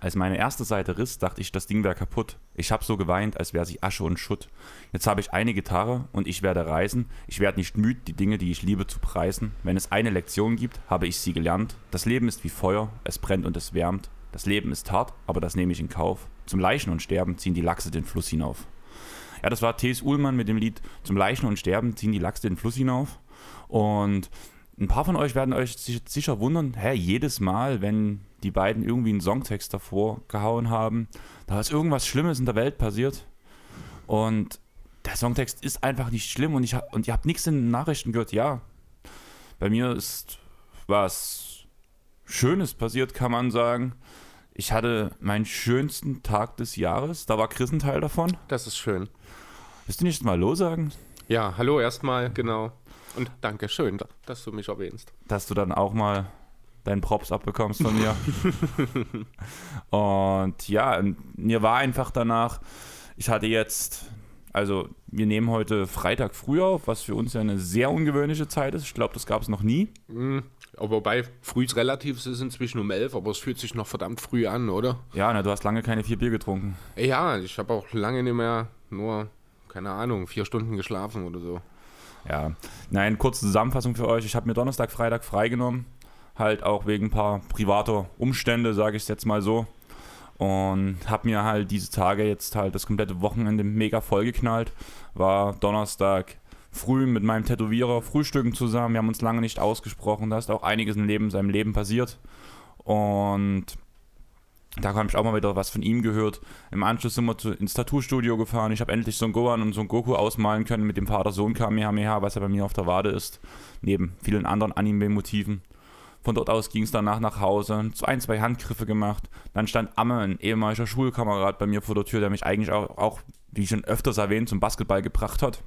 Als meine erste Seite riss, dachte ich, das Ding wäre kaputt. Ich hab so geweint, als wäre sie Asche und Schutt. Jetzt habe ich eine Gitarre und ich werde reisen. Ich werde nicht müde, die Dinge, die ich liebe, zu preisen. Wenn es eine Lektion gibt, habe ich sie gelernt. Das Leben ist wie Feuer, es brennt und es wärmt. Das Leben ist hart, aber das nehme ich in Kauf. Zum Leichen und Sterben ziehen die Lachse den Fluss hinauf. Ja, das war T.S. Uhlmann mit dem Lied Zum Leichen und Sterben ziehen die Lachse den Fluss hinauf. Und ein paar von euch werden euch sicher wundern, hä, jedes Mal, wenn die beiden irgendwie einen Songtext davor gehauen haben, da ist irgendwas Schlimmes in der Welt passiert. Und der Songtext ist einfach nicht schlimm und, ich hab, und ihr habt nichts in den Nachrichten gehört. Ja, bei mir ist was Schönes passiert, kann man sagen. Ich hatte meinen schönsten Tag des Jahres. Da war Chris ein Teil davon. Das ist schön. Willst du nicht mal Hallo sagen? Ja, hallo erstmal, genau. Und danke schön, dass du mich erwähnst. Dass du dann auch mal deinen Props abbekommst von mir. und ja, mir war einfach danach, ich hatte jetzt, also wir nehmen heute Freitag früh auf, was für uns ja eine sehr ungewöhnliche Zeit ist. Ich glaube, das gab es noch nie. Mhm. Wobei, früh ist relativ, es ist inzwischen um elf, aber es fühlt sich noch verdammt früh an, oder? Ja, na, du hast lange keine vier Bier getrunken. Ja, ich habe auch lange nicht mehr nur, keine Ahnung, vier Stunden geschlafen oder so. Ja, nein, kurze Zusammenfassung für euch. Ich habe mir Donnerstag, Freitag freigenommen. Halt auch wegen ein paar privater Umstände, sage ich es jetzt mal so. Und habe mir halt diese Tage jetzt halt das komplette Wochenende mega vollgeknallt. War Donnerstag früh mit meinem Tätowierer frühstücken zusammen. Wir haben uns lange nicht ausgesprochen. Da ist auch einiges im Leben, in seinem Leben passiert. Und da habe ich auch mal wieder was von ihm gehört. Im Anschluss sind wir zu, ins Tattoo-Studio gefahren. Ich habe endlich so einen Gohan und so einen Goku ausmalen können mit dem Vater-Sohn-Kamehameha, was ja bei mir auf der Wade ist. Neben vielen anderen Anime-Motiven. Von dort aus ging es danach nach Hause, ein, zwei Handgriffe gemacht. Dann stand Amme, ein ehemaliger Schulkamerad, bei mir vor der Tür, der mich eigentlich auch, auch wie schon öfters erwähnt, zum Basketball gebracht hat.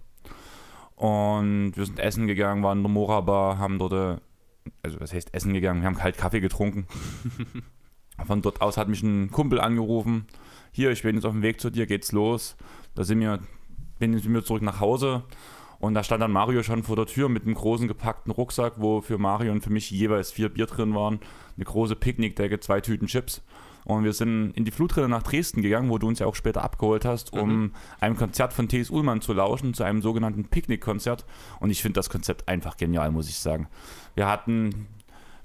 Und wir sind essen gegangen, waren in der Mora-Bar, haben dort, äh, also was heißt essen gegangen, wir haben kalt Kaffee getrunken. Von dort aus hat mich ein Kumpel angerufen. Hier, ich bin jetzt auf dem Weg zu dir, geht's los. Da sind wir, bin ich zurück nach Hause. Und da stand dann Mario schon vor der Tür mit einem großen gepackten Rucksack, wo für Mario und für mich jeweils vier Bier drin waren, eine große Picknickdecke, zwei Tüten Chips. Und wir sind in die Flutrinne nach Dresden gegangen, wo du uns ja auch später abgeholt hast, um mhm. einem Konzert von T.S. Ullmann zu lauschen, zu einem sogenannten Picknickkonzert. Und ich finde das Konzept einfach genial, muss ich sagen. Wir hatten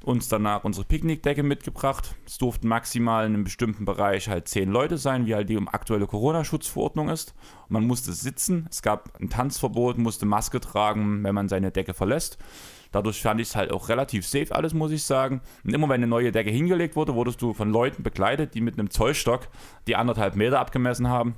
uns danach unsere Picknickdecke mitgebracht. Es durften maximal in einem bestimmten Bereich halt zehn Leute sein, wie halt die aktuelle Corona-Schutzverordnung ist. man musste sitzen, es gab ein Tanzverbot, musste Maske tragen, wenn man seine Decke verlässt. Dadurch fand ich es halt auch relativ safe alles, muss ich sagen. Und immer wenn eine neue Decke hingelegt wurde, wurdest du von Leuten begleitet, die mit einem Zollstock die anderthalb Meter abgemessen haben.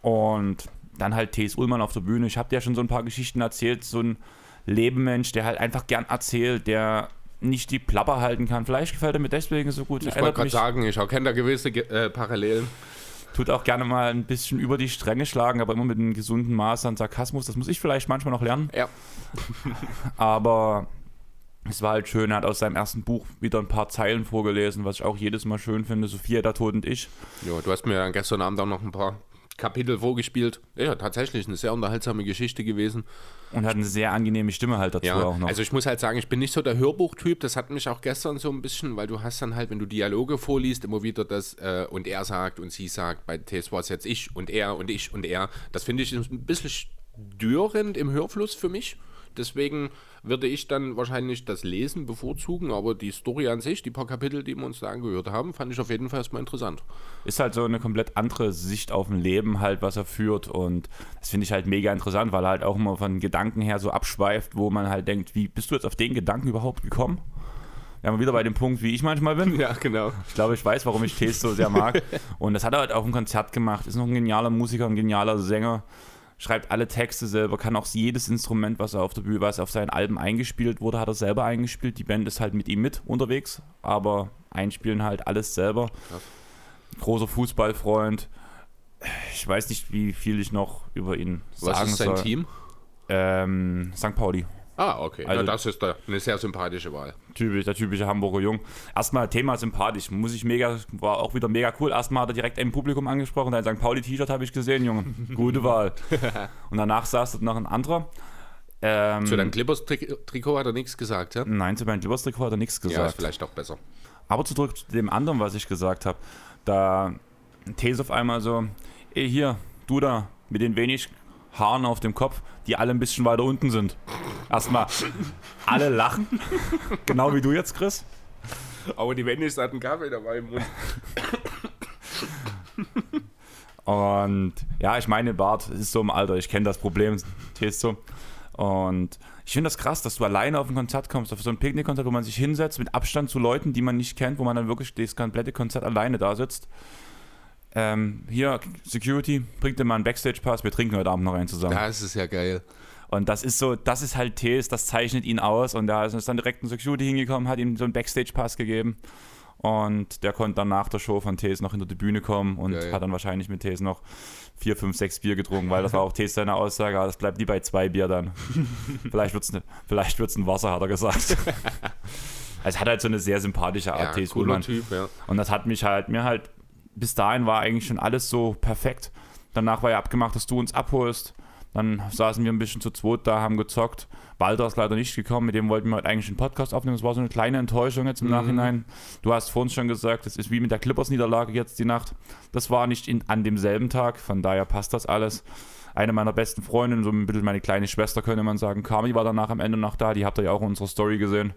Und dann halt T.S. Ullmann auf der Bühne. Ich habe dir ja schon so ein paar Geschichten erzählt. So ein Lebenmensch, der halt einfach gern erzählt, der nicht die Plapper halten kann. Vielleicht gefällt er mir deswegen so gut. Ich wollte gerade sagen, ich erkenne da gewisse äh, Parallelen. Tut auch gerne mal ein bisschen über die Stränge schlagen, aber immer mit einem gesunden Maß an Sarkasmus. Das muss ich vielleicht manchmal noch lernen. Ja. aber es war halt schön, er hat aus seinem ersten Buch wieder ein paar Zeilen vorgelesen, was ich auch jedes Mal schön finde. Sophia, der Tod und ich. Ja, du hast mir dann gestern Abend auch noch ein paar Kapitel vorgespielt. Ja, tatsächlich eine sehr unterhaltsame Geschichte gewesen. Und hat eine sehr angenehme Stimme halt dazu ja, auch noch. Also ich muss halt sagen, ich bin nicht so der Hörbuchtyp. Das hat mich auch gestern so ein bisschen, weil du hast dann halt, wenn du Dialoge vorliest, immer wieder das äh, und er sagt und sie sagt. Bei Tess war es jetzt ich und er und ich und er. Das finde ich ein bisschen störend im Hörfluss für mich. Deswegen würde ich dann wahrscheinlich das Lesen bevorzugen, aber die Story an sich, die paar Kapitel, die wir uns da angehört haben, fand ich auf jeden Fall erstmal interessant. Ist halt so eine komplett andere Sicht auf ein Leben halt, was er führt und das finde ich halt mega interessant, weil er halt auch immer von Gedanken her so abschweift, wo man halt denkt, wie bist du jetzt auf den Gedanken überhaupt gekommen? Ja, mal wieder bei dem Punkt, wie ich manchmal bin. Ja, genau. Ich glaube, ich weiß, warum ich Tees so sehr mag. Und das hat er halt auch im Konzert gemacht. Ist noch ein genialer Musiker, ein genialer Sänger schreibt alle Texte selber, kann auch jedes Instrument, was er auf der Bühne, was auf seinen Alben eingespielt wurde, hat er selber eingespielt. Die Band ist halt mit ihm mit unterwegs, aber einspielen halt alles selber. Krass. Großer Fußballfreund. Ich weiß nicht, wie viel ich noch über ihn was sagen soll. Was ist sein Team? Ähm, St. Pauli. Ah, okay. Also- Na, das ist da eine sehr sympathische Wahl. Typisch, der typische Hamburger Jung. Erstmal Thema sympathisch, muss ich mega, war auch wieder mega cool. Erstmal hat er direkt ein Publikum angesprochen, dein St. Pauli-T-Shirt habe ich gesehen, Junge. Gute Wahl. Und danach saß dort noch ein anderer. Ähm, Zu deinem Clippers-Trikot hat er nichts gesagt, ja? nein, zu meinem Glibberstrikot hat er nichts Ja, ist gesagt. vielleicht auch besser. Aber zurück zu dem anderen, was ich gesagt habe. Da These auf einmal so, ey hier, du da, mit den wenig Haaren auf dem Kopf, die alle ein bisschen weiter unten sind. Erstmal alle lachen. genau wie du jetzt, Chris. Aber die wenigsten hatten Kaffee dabei im Mund. Und ja, ich meine, Bart ist so im Alter, ich kenne das Problem, ist so. Und ich finde das krass, dass du alleine auf ein Konzert kommst, auf so ein Picknickkonzert, wo man sich hinsetzt, mit Abstand zu Leuten, die man nicht kennt, wo man dann wirklich das komplette Konzert alleine da sitzt. Ähm, hier, Security, bringt dir mal einen Backstage-Pass, wir trinken heute Abend noch einen zusammen. Das ist ja geil. Und das ist so, das ist halt Tees, das zeichnet ihn aus. Und da ist dann direkt ein Security hingekommen, hat ihm so einen Backstage-Pass gegeben. Und der konnte dann nach der Show von Tees noch hinter die Bühne kommen und Geil. hat dann wahrscheinlich mit Tees noch vier, fünf, sechs Bier getrunken, weil das war auch Tees seine Aussage, aber das bleibt nie bei zwei Bier dann. vielleicht wird es ne, vielleicht wird's ein Wasser, hat er gesagt. also hat halt so eine sehr sympathische Art, Ja, Tees Ullmann. Typ, ja. Und das hat mich halt, mir halt, bis dahin war eigentlich schon alles so perfekt. Danach war ja abgemacht, dass du uns abholst. Dann saßen wir ein bisschen zu zweit da, haben gezockt. Walter ist leider nicht gekommen, mit dem wollten wir heute eigentlich einen Podcast aufnehmen. Das war so eine kleine Enttäuschung jetzt im Nachhinein. Du hast vorhin schon gesagt, es ist wie mit der Clippers-Niederlage jetzt die Nacht. Das war nicht in, an demselben Tag, von daher passt das alles. Eine meiner besten Freundinnen, so ein bisschen meine kleine Schwester, könnte man sagen, Kami war danach am Ende noch da. Die habt ihr ja auch in unserer Story gesehen.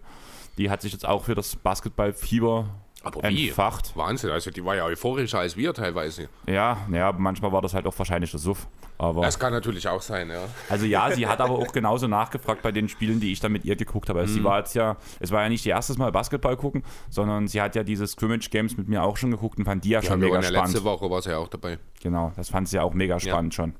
Die hat sich jetzt auch für das Basketball-Fieber Aber wie? entfacht. Wahnsinn, also die war ja euphorischer als wir teilweise. Ja, ja, manchmal war das halt auch wahrscheinlich der Suff. Aber Das kann natürlich auch sein, ja. also ja, sie hat aber auch genauso nachgefragt bei den Spielen, die ich dann mit ihr geguckt habe. Also Mhm. sie war jetzt ja, es war ja nicht ihr erstes Mal Basketball gucken, sondern sie hat ja diese Scrimmage Games mit mir auch schon geguckt und fand die ja, Ja, schon mega ja spannend. letzte Woche war sie ja auch dabei. Genau, das fand sie ja auch mega spannend schon.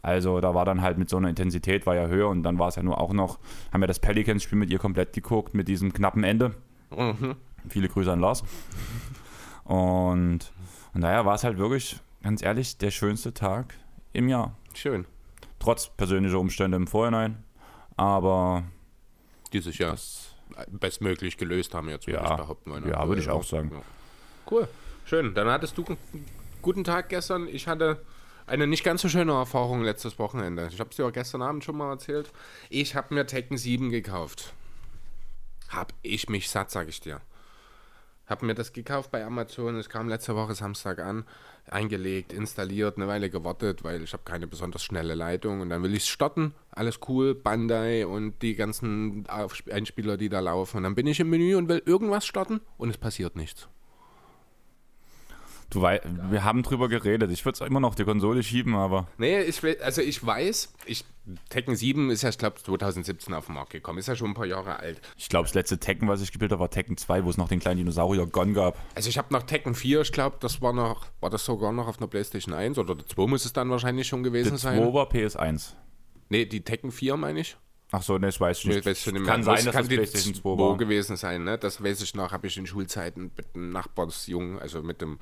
Also da war dann halt mit so einer Intensität war ja höher und dann war es ja nur auch noch, haben wir das Pelicans-Spiel mit ihr komplett geguckt, mit diesem knappen Ende. Mhm. Viele Grüße an Lars. Und von daher war es halt wirklich, ganz ehrlich, der schönste Tag im Jahr. Schön. Trotz persönlicher Umstände im Vorhinein. Aber Die sich ja das, bestmöglich gelöst haben, jetzt würde Ja. ich behaupten. meine. Ja, würde ich auch sagen. Ja. Cool. Schön. Dann hattest du einen guten Tag gestern. Ich hatte eine nicht ganz so schöne Erfahrung letztes Wochenende. Ich habe es dir auch gestern Abend schon mal erzählt. Ich habe mir Tekken 7 gekauft. Hab ich mich satt, sag ich dir. Hab mir das gekauft bei Amazon. Es kam letzte Woche Samstag an. Eingelegt, installiert, eine Weile gewartet, weil ich habe keine besonders schnelle Leitung. Und dann will ich es starten. Alles cool. Bandai und die ganzen Einspieler, die da laufen. Und dann bin ich im Menü und will irgendwas starten und es passiert nichts. Du wei wir haben drüber geredet. Ich würde es immer noch die Konsole schieben, aber Nee, ich also ich weiß, ich, Tekken 7 ist ja, ich glaube, 2017 auf den Markt gekommen. Ist ja schon ein paar Jahre alt. ich glaube, das letzte Tekken, was ich gespielt habe, war Tekken 2, wo es noch den kleinen Dinosaurier Gon gab. Also ich habe noch Tekken 4, ich glaube, das war noch, war das sogar noch auf einer Playstation 1 oder der 2 muss es dann wahrscheinlich schon gewesen Der sein. 2 war PS1. Nee, die Tekken 4 meine ich. Ach so, ne, das weiß ich Nee, nicht. weiß ich nicht. Kann sein, dass kann das die PlayStation 2 2 war. gewesen sein, ne? Das weiß ich noch, habe ich in Schulzeiten mit dem Nachbarsjungen, also mit dem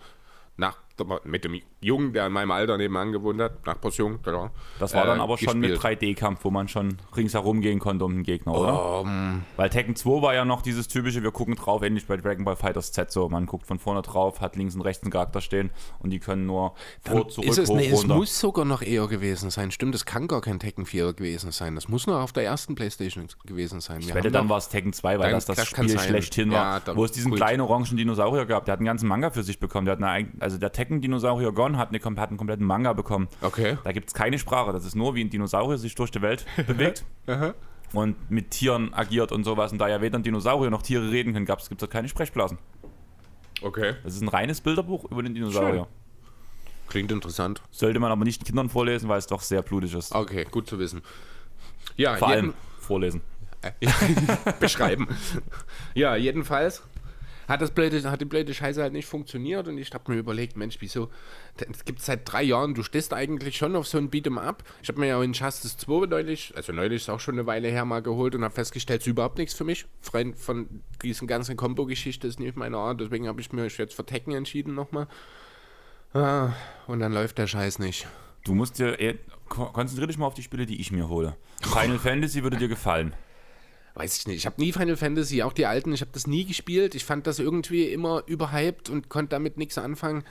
Nach mit dem Jungen, der in meinem Alter nebenan gewohnt hat, Nachbarsjungen, genau. Das war dann äh, aber schon gespielt. mit 3D-Kampf, wo man schon ringsherum gehen konnte um den Gegner, oder? Ähm, Weil Tekken 2 war ja noch dieses typische, wir gucken drauf, ähnlich bei Dragon Ball Fighters Z so. Man guckt von vorne drauf, hat links und rechts einen Charakter stehen und die können nur vor, zurück, ist es, hoch, nee, es runter. muss sogar noch eher gewesen sein. Stimmt, es kann gar kein Tekken 4 gewesen sein. Das muss nur auf der ersten Playstation gewesen sein. Wir Ich wette, dann noch- war es Tekken 2, weil Dann- das das, Spiel schlechthin Ja, war. wo es diesen gut. kleinen orangen Dinosaurier gab. Der hat einen ganzen Manga für sich bekommen. Der hat eine, also der Tekken-Dinosaurier Gon hat, eine, hat einen kompletten Manga bekommen. Okay. Da gibt es keine Sprache. Das ist nur, wie ein Dinosaurier sich durch die Welt bewegt und mit Tieren agiert und sowas. Und da ja weder ein Dinosaurier noch Tiere reden können, gibt es da keine Sprechblasen. Okay. Das ist ein reines Bilderbuch über den Dinosaurier. Klingt interessant. Sollte man aber nicht Kindern vorlesen, weil es doch sehr blutig ist. Okay, gut zu wissen. Ja, Vor allem vorlesen. Ja, beschreiben. ja, jedenfalls hat, das blöde, hat die blöde Scheiße halt nicht funktioniert und ich habe mir überlegt, Mensch, wieso? Es gibt seit drei Jahren, du stehst eigentlich schon auf so ein Beat'em Up. Ich habe mir ja in Justice 2 neulich, also neulich ist auch schon eine Weile her mal geholt und habe festgestellt, es ist überhaupt nichts für mich. Freund von diesen ganzen Combo-Geschichte ist nicht meine Art, deswegen habe ich mich jetzt für Tekken entschieden nochmal. Ah, und dann läuft der Scheiß nicht. Du musst dir, eh, ko- konzentrier dich mal auf die Spiele, die ich mir hole. Final Fantasy würde dir gefallen. Weiß ich nicht. Ich habe nie Final Fantasy, auch die alten, ich habe das nie gespielt. Ich fand das irgendwie immer überhyped und konnte damit nichts anfangen.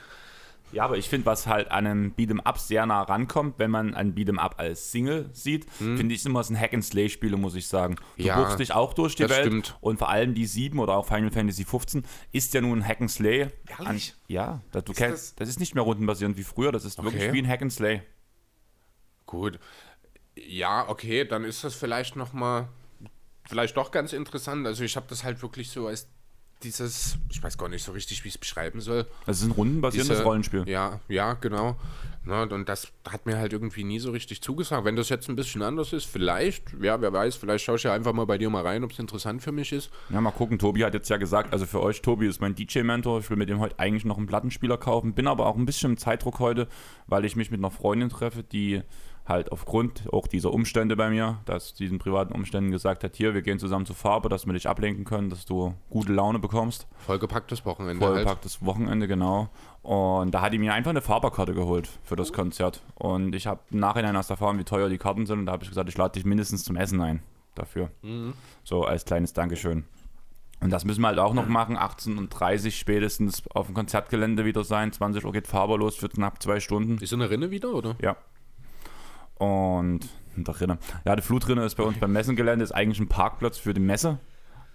Ja, aber ich finde, was halt an einem Beat'em Up sehr nah rankommt, wenn man ein Beat'em Up als Single sieht, hm. finde ich immer es ein Hack-and-Slay-Spiele, muss ich sagen. Du ja, buchst dich auch durch die Welt stimmt. und vor allem die 7 oder auch Final Fantasy 15 ist ja nun ein Hack-and-Slay. Ehrlich? Ja, das, du ist kennst, das? das? ist nicht mehr rundenbasierend wie früher, das ist okay. wirklich wie ein Hack-and-Slay. Gut. Ja, okay, dann ist das vielleicht nochmal, vielleicht doch ganz interessant. Also ich habe das halt wirklich so als dieses, ich weiß gar nicht so richtig, wie ich es beschreiben soll. Es ist ein rundenbasierendes Diese, Rollenspiel. Ja, ja, genau. Na, und das hat mir halt irgendwie nie so richtig zugesagt. Wenn das jetzt ein bisschen anders ist, vielleicht, ja, wer weiß, vielleicht schaue ich ja einfach mal bei dir mal rein, ob es interessant für mich ist. Ja, mal gucken. Tobi hat jetzt ja gesagt, also für euch, Tobi ist mein DJ-Mentor. Ich will mit dem heute eigentlich noch einen Plattenspieler kaufen. Bin aber auch ein bisschen im Zeitdruck heute, weil ich mich mit einer Freundin treffe, die halt aufgrund auch dieser Umstände bei mir, dass diesen privaten Umständen gesagt hat, hier, wir gehen zusammen zur Farbe, dass wir dich ablenken können, dass du gute Laune bekommst. Vollgepacktes Wochenende. Halt. Vollgepacktes halt. Wochenende, genau. Und da hat die mir einfach eine Fahrbarkarte geholt für das Konzert. Und ich habe im Nachhinein erst erfahren, wie teuer die Karten sind. Und da habe ich gesagt, ich lade dich mindestens zum Essen ein dafür. Mhm. So als kleines Dankeschön. Und das müssen wir halt auch noch machen. 18.30 Uhr spätestens auf dem Konzertgelände wieder sein. 20 Uhr geht Faber los für knapp zwei Stunden. Ist so eine Rinne wieder, oder? Ja. Und der Rinne. Ja, die Flutrinne ist bei uns beim Messengelände, ist eigentlich ein Parkplatz für die Messe.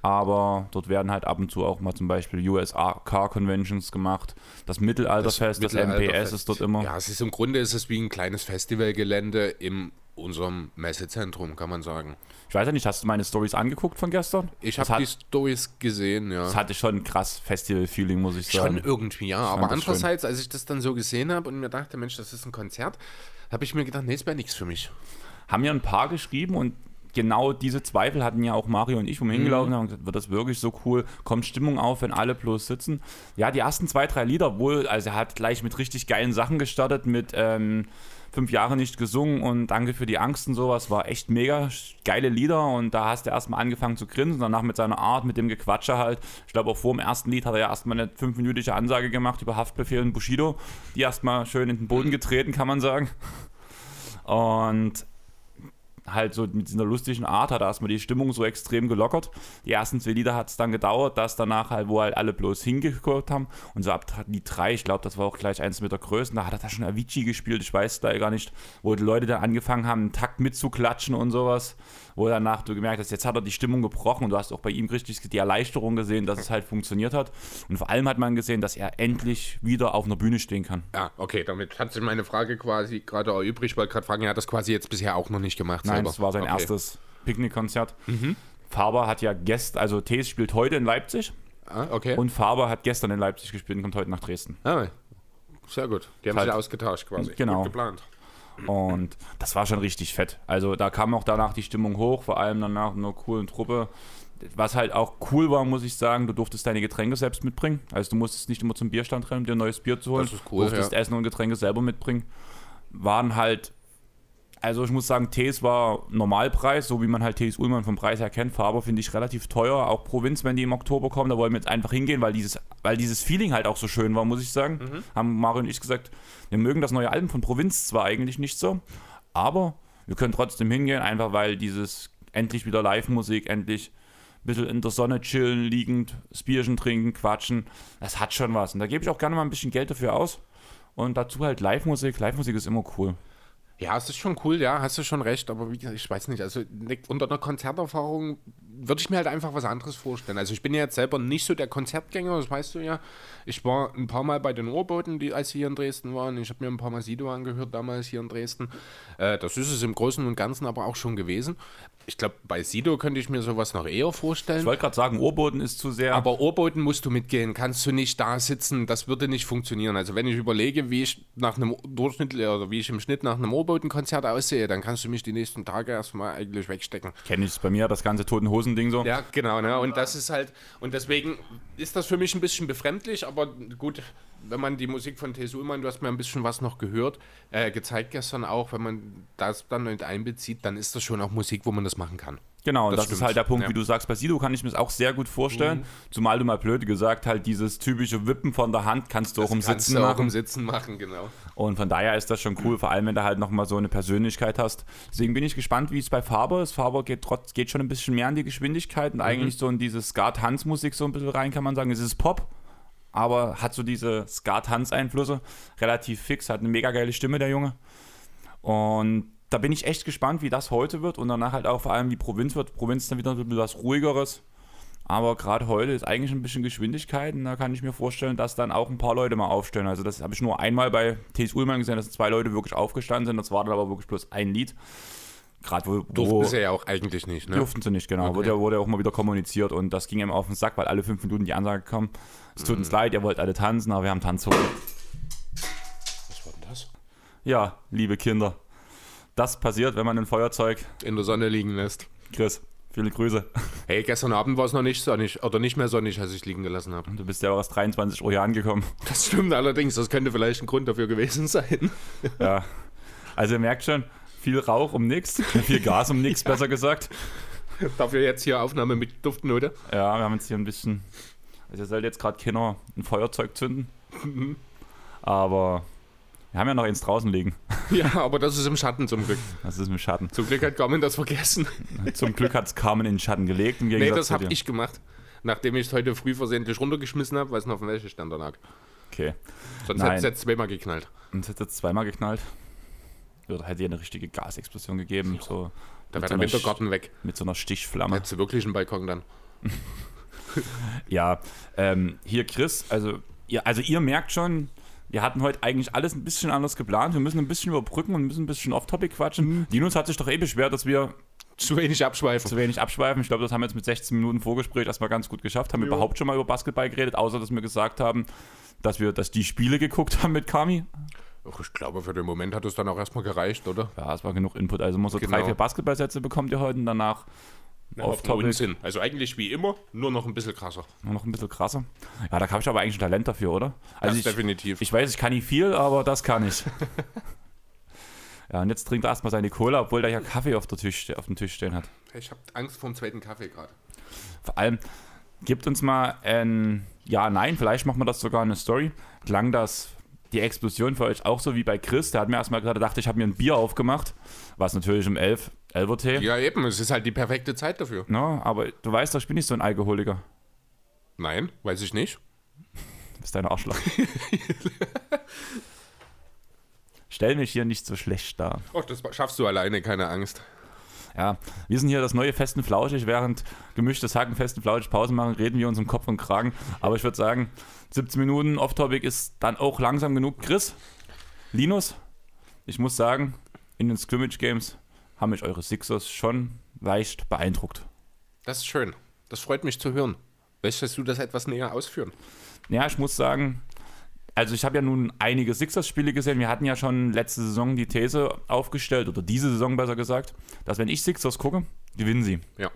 Aber dort werden halt ab und zu auch mal zum Beispiel USA Car Conventions gemacht. Das Mittelalterfest, das, das MPS ist dort immer. Ja, es ist im Grunde ist es wie ein kleines Festivalgelände in unserem Messezentrum, kann man sagen. Ich weiß ja nicht, hast du meine Stories angeguckt von gestern? Ich habe die Stories gesehen, ja. Das hatte schon ein krass Festival-Feeling, muss ich sagen. Schon irgendwie, ja. Aber andererseits, als ich das dann so gesehen habe und mir dachte, Mensch, das ist ein Konzert, habe ich mir gedacht, nee, es wäre nichts für mich. Haben ja ein paar geschrieben und genau diese Zweifel hatten ja auch Mario und ich, wo wir mhm. hingelaufen haben, gesagt, wird das wirklich so cool? Kommt Stimmung auf, wenn alle bloß sitzen? Ja, die ersten zwei, drei Lieder wohl, also er hat gleich mit richtig geilen Sachen gestartet, mit ähm, fünf Jahre nicht gesungen und Danke für die Angst und sowas, war echt mega geile Lieder und da hast du erstmal angefangen zu grinsen, danach mit seiner Art, mit dem Gequatsche halt. Ich glaube auch vor dem ersten Lied hat er ja erstmal eine fünfminütige Ansage gemacht über Haftbefehl und Bushido, die erstmal schön in den Boden getreten, kann man sagen. Und halt so mit dieser lustigen Art hat er erstmal die Stimmung so extrem gelockert. Die ersten zwei Lieder hat es dann gedauert, dass danach halt, wo halt alle bloß hingeguckt haben und so ab die drei, ich glaube, das war auch gleich eins mit der Größen, da hat er da schon Avicii gespielt, ich weiß da gar nicht, wo die Leute dann angefangen haben, einen Takt mitzuklatschen und sowas wo danach du gemerkt hast, jetzt hat er die Stimmung gebrochen und du hast auch bei ihm richtig die Erleichterung gesehen, dass es halt funktioniert hat. Und vor allem hat man gesehen, dass er endlich wieder auf einer Bühne stehen kann. Ja, okay, damit hat sich meine Frage quasi gerade erübrigt. Ich wollte gerade fragen, er hat das quasi jetzt bisher auch noch nicht gemacht. Nein, selber. das war sein okay. erstes Picknickkonzert. Mhm. Faber hat ja gestern, also Tees spielt heute in Leipzig. Ah, okay. Und Faber hat gestern in Leipzig gespielt und kommt heute nach Dresden. Ah, sehr gut. Die haben halt, sich ausgetauscht quasi. Genau. Gut geplant. Und das war schon richtig fett. Also da kam auch danach die Stimmung hoch, vor allem danach einer coolen Truppe. Was halt auch cool war, muss ich sagen, du durftest deine Getränke selbst mitbringen. Also du musstest nicht immer zum Bierstand rennen, um dir ein neues Bier zu holen. Das ist cool, du durftest ja. Essen und Getränke selber mitbringen. Waren halt also ich muss sagen, Tees war Normalpreis, so wie man halt Tees Ullmann vom Preis her kennt. Faber finde ich relativ teuer. Auch Provinz, wenn die im Oktober kommen, da wollen wir jetzt einfach hingehen, weil dieses, weil dieses Feeling halt auch so schön war, muss ich sagen. Mhm. Haben Mario und ich gesagt, wir mögen das neue Album von Provinz zwar eigentlich nicht so, aber wir können trotzdem hingehen, einfach weil dieses endlich wieder Live-Musik, endlich ein bisschen in der Sonne chillen, liegend, das Bierchen trinken, quatschen, das hat schon was. Und da gebe ich auch gerne mal ein bisschen Geld dafür aus. Und dazu halt Live-Musik. Live-Musik ist immer cool. Ja, es ist schon cool, ja, hast du schon recht, aber wie gesagt, ich weiß nicht, also unter einer Konzerterfahrung würde ich mir halt einfach was anderes vorstellen. Also ich bin ja jetzt selber nicht so der Konzertgänger, das weißt du ja. Ich war ein paar Mal bei den Ohrboten, die, als sie hier in Dresden waren. Ich habe mir ein paar Mal Sido angehört damals hier in Dresden. Äh, das ist es im Großen und Ganzen aber auch schon gewesen. Ich glaube, bei Sido könnte ich mir sowas noch eher vorstellen. Ich wollte gerade sagen, Ohrboten ist zu sehr. Aber Ohrboten musst du mitgehen, kannst du nicht da sitzen, das würde nicht funktionieren. Also wenn ich überlege, wie ich nach einem Durchschnitt oder wie ich im Schnitt nach einem Ohrbotenkonzert aussehe, dann kannst du mich die nächsten Tage erstmal eigentlich wegstecken. Kenne ich es bei mir, das ganze Toten Hosen-Ding so. Ja, genau, ne? Und das ist halt, und deswegen ist das für mich ein bisschen befremdlich, aber gut, wenn man die Musik von T. Ullmann, du hast mir ein bisschen was noch gehört, äh, gezeigt gestern auch, wenn man das dann mit einbezieht, dann ist das schon auch Musik, wo man das machen kann. Genau, das, Das das ist halt der Punkt, Ja. wie du sagst, bei Sido kann ich mir das auch sehr gut vorstellen. Zumal du mal blöd gesagt, halt dieses typische Wippen von der Hand kannst du auch im kannst Sitzen du auch machen. im Sitzen machen, genau. Und von daher ist das schon cool, vor allem wenn du halt nochmal so eine Persönlichkeit hast. Deswegen bin ich gespannt, wie es bei Faber ist. Faber geht, trotz, geht schon ein bisschen mehr in die Geschwindigkeit und eigentlich so in diese Skat-Hans-Musik so ein bisschen rein, kann man sagen. Es ist Pop, aber hat so diese Skat-Hans-Einflüsse. Relativ fix, hat eine mega geile Stimme, der Junge. Und da bin ich echt gespannt, wie das heute wird und danach halt auch vor allem die Provinz wird. Provinz ist dann wieder ein bisschen was ruhigeres. Aber gerade heute ist eigentlich ein bisschen Geschwindigkeit und da kann ich mir vorstellen, dass dann auch ein paar Leute mal aufstellen. Also das habe ich nur einmal bei T.S. Ullmann gesehen, dass zwei Leute wirklich aufgestanden sind. Das war dann aber wirklich bloß ein Lied. Gerade wo, Durften sie ja auch eigentlich nicht, ne? durften sie nicht, genau. Okay. Wurde, ja- wurde ja auch mal wieder kommuniziert und das ging ihm auf den Sack, weil alle fünf Minuten die Ansage kam. Es tut Mhm. uns leid, ihr wollt alle tanzen, aber wir haben Tanzverbot. Was war denn das? Ja, liebe Kinder. Das passiert, wenn man ein Feuerzeug. In der Sonne liegen lässt. Chris, viele Grüße. Hey, gestern Abend war es noch nicht sonnig, oder nicht mehr sonnig, als ich liegen gelassen habe. Du bist ja auch erst 23 Uhr hier angekommen. Das stimmt allerdings, das könnte vielleicht ein Grund dafür gewesen sein. Ja. Also ihr merkt schon, viel Rauch um nichts, viel Gas um nichts, besser gesagt. Dafür jetzt hier Aufnahme mit Duftnote. Ja, wir haben jetzt hier ein bisschen. Also ihr sollt jetzt gerade keiner ein Feuerzeug zünden. Aber wir haben ja noch eins draußen liegen. Ja, aber das ist im Schatten zum Glück. Das ist im Schatten. Zum Glück hat Carmen das vergessen. Zum Glück hat es Carmen in den Schatten gelegt. Im Nee, Gegensatz das zu habe ich gemacht. Nachdem ich es heute früh versehentlich runtergeschmissen habe, weil es noch auf dem Wäscheständer lag. Okay. Sonst hätte es jetzt zweimal geknallt. Und es hat jetzt zweimal geknallt. Oder hätte ihr eine richtige Gasexplosion gegeben. So Da wäre so der Wintergarten weg. mit so einer Stichflamme. Hättest du wirklich einen Balkon dann. Ja, ähm, hier Chris, also ihr, also ihr merkt schon, wir hatten heute eigentlich alles ein bisschen anders geplant. Wir müssen ein bisschen überbrücken und müssen ein bisschen off-topic quatschen. Linus hat sich doch eh beschwert, dass wir Zu wenig abschweifen. zu wenig abschweifen. Ich glaube, das haben wir jetzt mit 16 Minuten Vorgespräch erstmal ganz gut geschafft. Haben wir Jo. überhaupt schon mal über Basketball geredet, außer dass wir gesagt haben, dass wir dass die Spiele geguckt haben mit Kami. Ach, ich glaube, für den Moment hat es dann auch erstmal gereicht, oder? Ja, es war genug Input. Also immer so drei, Genau. vier Basketballsätze bekommt ihr heute und danach off-topic. Unsinn. Also eigentlich wie immer, nur noch ein bisschen krasser. Nur noch ein bisschen krasser. Ja, da habe ich aber eigentlich ein Talent dafür, oder? Also das ich, definitiv. Ich weiß, ich kann nicht viel, aber das kann ich. ja, und jetzt trinkt er erstmal seine Cola, obwohl der ja Kaffee auf, der Tisch, auf dem Tisch stehen hat. Ich habe Angst vor dem zweiten Kaffee gerade. Vor allem, gibt uns mal ein Ja, Nein, vielleicht machen wir das sogar eine Story. Klang das die Explosion für euch auch so wie bei Chris? Der hat mir erstmal gerade gedacht, ich habe mir ein Bier aufgemacht, was natürlich um 11, 11 Uhr Tee. Ja, eben, es ist halt die perfekte Zeit dafür. Ne, aber du weißt doch, ich bin nicht so ein Alkoholiker. Nein, weiß ich nicht. Du bist dein Arschloch. Stell mich hier nicht so schlecht dar. Ach, das schaffst du alleine, keine Angst. Ja, wir sind hier das neue Festen Flauschig. Während gemischtes Hacken Festen Flauschig Pause machen, reden wir uns im Kopf und Kragen. Aber ich würde sagen, 17 Minuten Off-Topic ist dann auch langsam genug. Chris, Linus, ich muss sagen, in den Scrimmage Games haben mich eure Sixers schon leicht beeindruckt. Das ist schön. Das freut mich zu hören. Möchtest du das etwas näher ausführen? Ja, ich muss sagen, also ich habe ja nun einige Sixers-Spiele gesehen. Wir hatten ja schon letzte Saison die These aufgestellt, oder diese Saison besser gesagt, dass wenn ich Sixers gucke, gewinnen sie. Ja.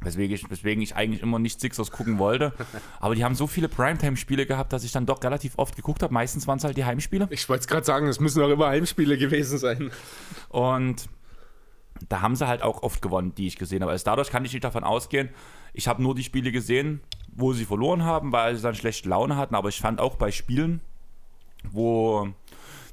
Weswegen ich, weswegen ich eigentlich immer nicht Sixers gucken wollte. Aber die haben so viele Primetime-Spiele gehabt, dass ich dann doch relativ oft geguckt habe. Meistens waren es halt die Heimspiele. Ich wollte es gerade sagen, es müssen auch immer Heimspiele gewesen sein. Und da haben sie halt auch oft gewonnen, die ich gesehen habe. Also dadurch kann ich nicht davon ausgehen. Ich habe nur die Spiele gesehen, wo sie verloren haben, weil sie dann schlechte Laune hatten. Aber ich fand auch bei Spielen, wo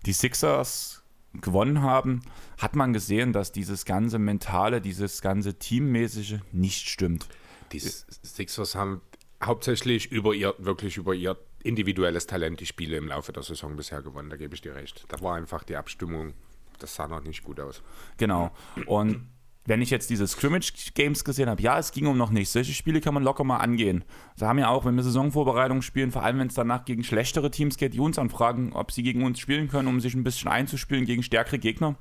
die Sixers gewonnen haben, hat man gesehen, dass dieses ganze Mentale, dieses ganze Teammäßige nicht stimmt. Die Sixers haben hauptsächlich über ihr, wirklich über ihr individuelles Talent die Spiele im Laufe der Saison bisher gewonnen, da gebe ich dir recht. Da war einfach die Abstimmung, das sah noch nicht gut aus. Genau. Und wenn ich jetzt diese Scrimmage-Games gesehen habe, ja, es ging um noch nicht. Solche Spiele kann man locker mal angehen. Wir haben ja auch, wenn wir Saisonvorbereitung spielen, vor allem wenn es danach gegen schlechtere Teams geht, die uns anfragen, ob sie gegen uns spielen können, um sich ein bisschen einzuspielen gegen stärkere Gegner.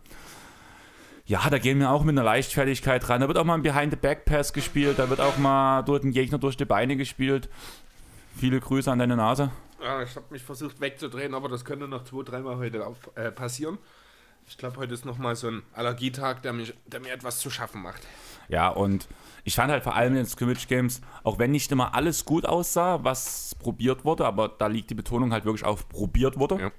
Ja, da gehen wir auch mit einer Leichtfertigkeit ran. Da wird auch mal ein Behind-the-Back-Pass gespielt, da wird auch mal durch den Gegner durch die Beine gespielt. Viele Grüße an deine Nase. Ja, ich habe mich versucht wegzudrehen, aber das könnte noch zwei, dreimal heute auf, äh, passieren. Ich glaube, heute ist nochmal so ein Allergietag, der, mich, der mir etwas zu schaffen macht. Ja, und ich fand halt vor allem in den Scrimmage Games, auch wenn nicht immer alles gut aussah, was probiert wurde, aber da liegt die Betonung halt wirklich auf probiert wurde. Ja.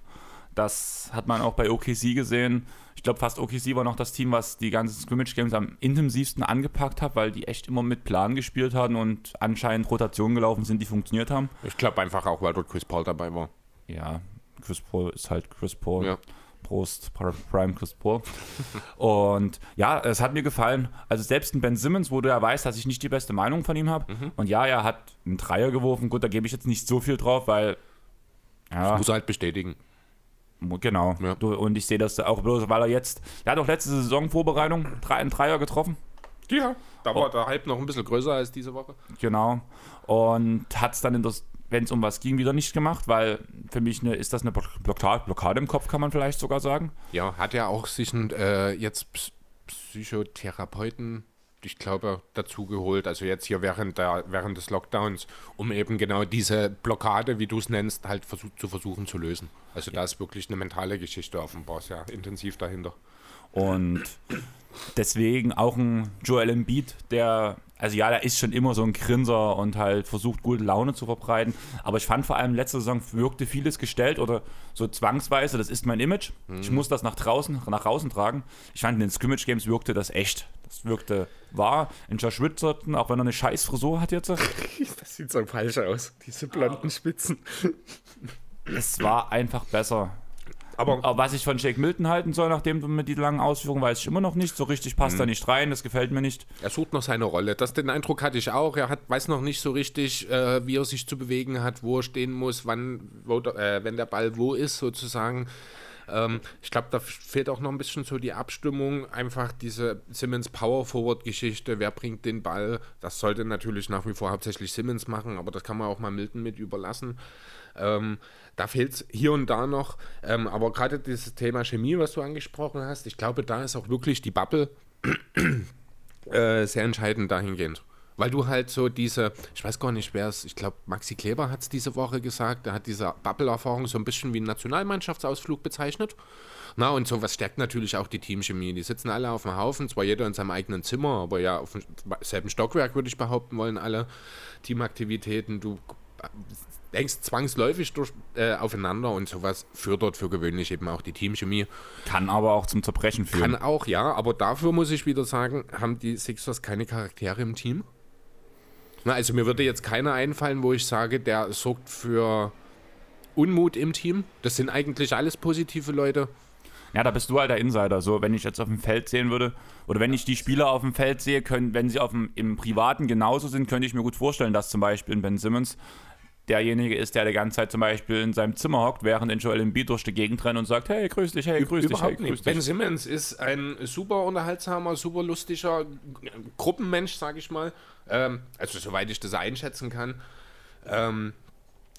Das hat man auch bei OKC gesehen. Ich glaube, fast OKC war noch das Team, was die ganzen Scrimmage Games am intensivsten angepackt hat, weil die echt immer mit Plan gespielt hatten und anscheinend Rotationen gelaufen sind, die funktioniert haben. Ich glaube einfach auch, weil dort Chris Paul dabei war. Ja, Chris Paul ist halt Chris Paul. Ja. Prost, Prime Chris Paul. und ja, es hat mir gefallen. Also selbst ein Ben Simmons, wo du ja weißt, dass ich nicht die beste Meinung von ihm habe. Mhm. Und ja, er hat einen Dreier geworfen. Gut, da gebe ich jetzt nicht so viel drauf, weil ja, Muss er halt bestätigen. genau. Ja. Du, und ich sehe das auch bloß, weil er jetzt, er hat auch letzte Saison Vorbereitung drei, einen Dreier getroffen. Ja, da war der Hype noch ein bisschen größer als diese Woche. Genau. Und hat es dann, in das, wenn es um was ging, wieder nicht gemacht, weil für mich eine, ist das eine Blockade, Blockade im Kopf, kann man vielleicht sogar sagen. Ja, hat ja auch sich ein, äh, jetzt Ps- Psychotherapeuten, ich glaube, dazu geholt. Also jetzt hier während, der, während des Lockdowns, um eben genau diese Blockade, wie du es nennst, halt versuch, zu versuchen zu lösen. Also da ist wirklich eine mentale Geschichte offenbar sehr intensiv dahinter. Und deswegen auch ein Joel Embiid, der, also ja, der ist schon immer so ein Grinser und halt versucht, gute Laune zu verbreiten. Aber ich fand vor allem letzte Saison wirkte vieles gestellt oder so zwangsweise, das ist mein Image. Ich muss das nach draußen, nach außen tragen. Ich fand in den Scrimmage Games wirkte das echt. Das wirkte wahr. In Josh Richardson, auch wenn er eine scheiß Frisur hat jetzt, Das sieht so falsch aus, diese blonden Spitzen. es war einfach besser. Aber Aber was ich von Jake Milton halten soll, nachdem mit die langen Ausführungen, weiß ich immer noch nicht. So richtig passt er nicht rein, das gefällt mir nicht. Er sucht noch seine Rolle. Das, den Eindruck hatte ich auch. Er hat, weiß noch nicht so richtig, äh, wie er sich zu bewegen hat, wo er stehen muss, wann, wo, äh, wenn der Ball wo ist, sozusagen. Ähm, ich glaube, da fehlt auch noch ein bisschen so die Abstimmung. Einfach diese Simmons Power Forward Geschichte. Wer bringt den Ball? Das sollte natürlich nach wie vor hauptsächlich Simmons machen, aber das kann man auch mal Milton mit überlassen. Ähm, da fehlt es hier und da noch. Ähm, aber gerade dieses Thema Chemie, was du angesprochen hast, ich glaube, da ist auch wirklich die Bubble äh, sehr entscheidend dahingehend. Weil du halt so diese, ich weiß gar nicht, wer es, ich glaube, Maxi Kleber hat es diese Woche gesagt, der hat diese Bubble-Erfahrung so ein bisschen wie einen Nationalmannschaftsausflug bezeichnet. Na, und sowas stärkt natürlich auch die Teamchemie. Die sitzen alle auf dem Haufen, zwar jeder in seinem eigenen Zimmer, aber ja, auf demselben Stockwerk, würde ich behaupten, wollen alle Teamaktivitäten. Du denkst zwangsläufig durch, äh, aufeinander und sowas fördert für gewöhnlich eben auch die Teamchemie. Kann aber auch zum Zerbrechen führen. Kann auch, ja, aber dafür muss ich wieder sagen, haben die Sixers keine Charaktere im Team. Na, also mir würde jetzt keiner einfallen, wo ich sage, der sorgt für Unmut im Team. Das sind eigentlich alles positive Leute. Ja, da bist du halt der Insider. So, wenn ich jetzt auf dem Feld sehen würde, oder wenn ich die Spieler auf dem Feld sehe, können, wenn sie auf dem, im Privaten genauso sind, könnte ich mir gut vorstellen, dass zum Beispiel Ben Simmons derjenige ist, der die ganze Zeit zum Beispiel in seinem Zimmer hockt, während ein Joel Embiid durch die Gegend rennt und sagt, hey, grüß dich, hey, grüß dich, hey, Überhaupt grüß nicht. Ben dich. Simmons ist ein super unterhaltsamer, super lustiger Gruppenmensch, sage ich mal. Ähm, also soweit ich das einschätzen kann. Ähm,